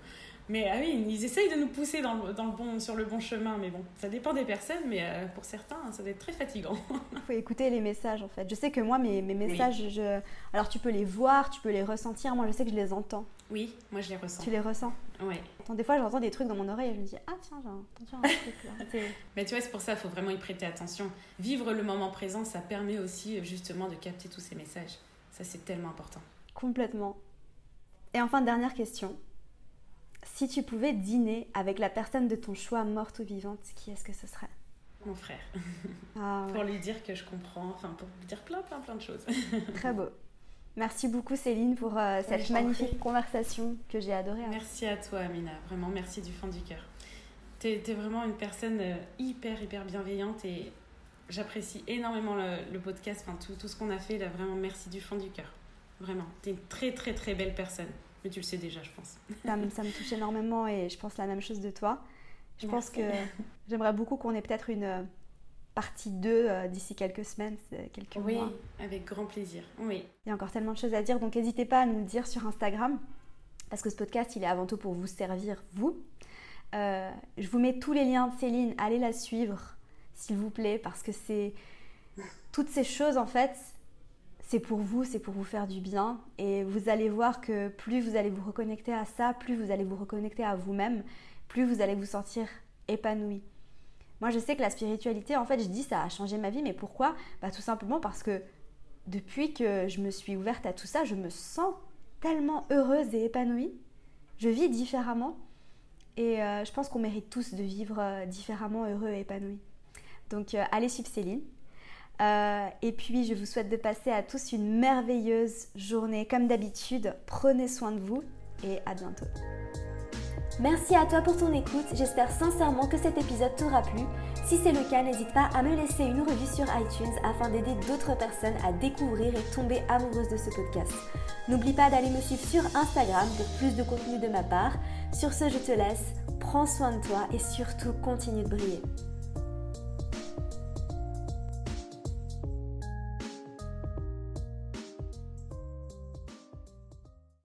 Mais ah oui, ils essayent de nous pousser dans le, dans le bon, sur le bon chemin, mais bon, ça dépend des personnes, mais euh, pour certains, ça doit être très fatigant. Il faut écouter les messages en fait. Je sais que moi, mes, mes messages, je... alors tu peux les voir, tu peux les ressentir, moi je sais que je les entends. Oui, moi je les ressens. Tu les ressens Oui. Des fois, j'entends des trucs dans mon oreille et je me dis, ah tiens, j'ai entendu un truc là. mais tu vois, c'est pour ça, il faut vraiment y prêter attention. Vivre le moment présent, ça permet aussi justement de capter tous ces messages. Ça, c'est tellement important. Complètement. Et enfin, dernière question. Si tu pouvais dîner avec la personne de ton choix, morte ou vivante, qui est-ce que ce serait Mon frère. Ah, pour lui dire que je comprends, enfin pour lui dire plein, plein, plein de choses. Très beau. Merci beaucoup Céline pour euh, cette magnifique conversation que j'ai adorée. Merci à toi Amina, vraiment merci du fond du cœur. Tu es, vraiment une personne euh, hyper, hyper bienveillante et j'apprécie énormément le, podcast, enfin tout, tout ce qu'on a fait, là, vraiment merci du fond du cœur. Vraiment, tu es une très, très, très belle personne. Mais tu le sais déjà, je pense. Ça, me, touche énormément et je pense la même chose de toi. Je pense que j'aimerais beaucoup qu'on ait peut-être une euh, partie 2 euh, d'ici quelques semaines, quelques oui, mois. Oui, avec grand plaisir. Oui. Il y a encore tellement de choses à dire, donc n'hésitez pas à nous le dire sur Instagram, parce que ce podcast, il est avant tout pour vous servir, vous. Euh, je vous mets tous les liens de Céline, allez la suivre, s'il vous plaît, parce que c'est toutes ces choses, en fait, c'est pour vous, c'est pour vous faire du bien. Et vous allez voir que plus vous allez vous reconnecter à ça, plus vous allez vous reconnecter à vous-même, plus vous allez vous sentir épanoui. Moi, je sais que la spiritualité, en fait, je dis ça a changé ma vie, mais pourquoi? Bah, Tout simplement parce que depuis que je me suis ouverte à tout ça, je me sens tellement heureuse et épanouie. Je vis différemment. Et euh, je pense qu'on mérite tous de vivre euh, différemment, heureux et épanoui. Donc, euh, allez suivre Céline. Euh, et puis, je vous souhaite de passer à tous une merveilleuse journée. Comme d'habitude, prenez soin de vous et à bientôt. Merci à toi pour ton écoute. J'espère sincèrement que cet épisode t'aura plu. Si c'est le cas, n'hésite pas à me laisser une revue sur iTunes afin d'aider d'autres personnes à découvrir et tomber amoureuses de ce podcast. N'oublie pas d'aller me suivre sur Instagram pour plus de contenu de ma part. Sur ce, je te laisse. Prends soin de toi et surtout continue de briller.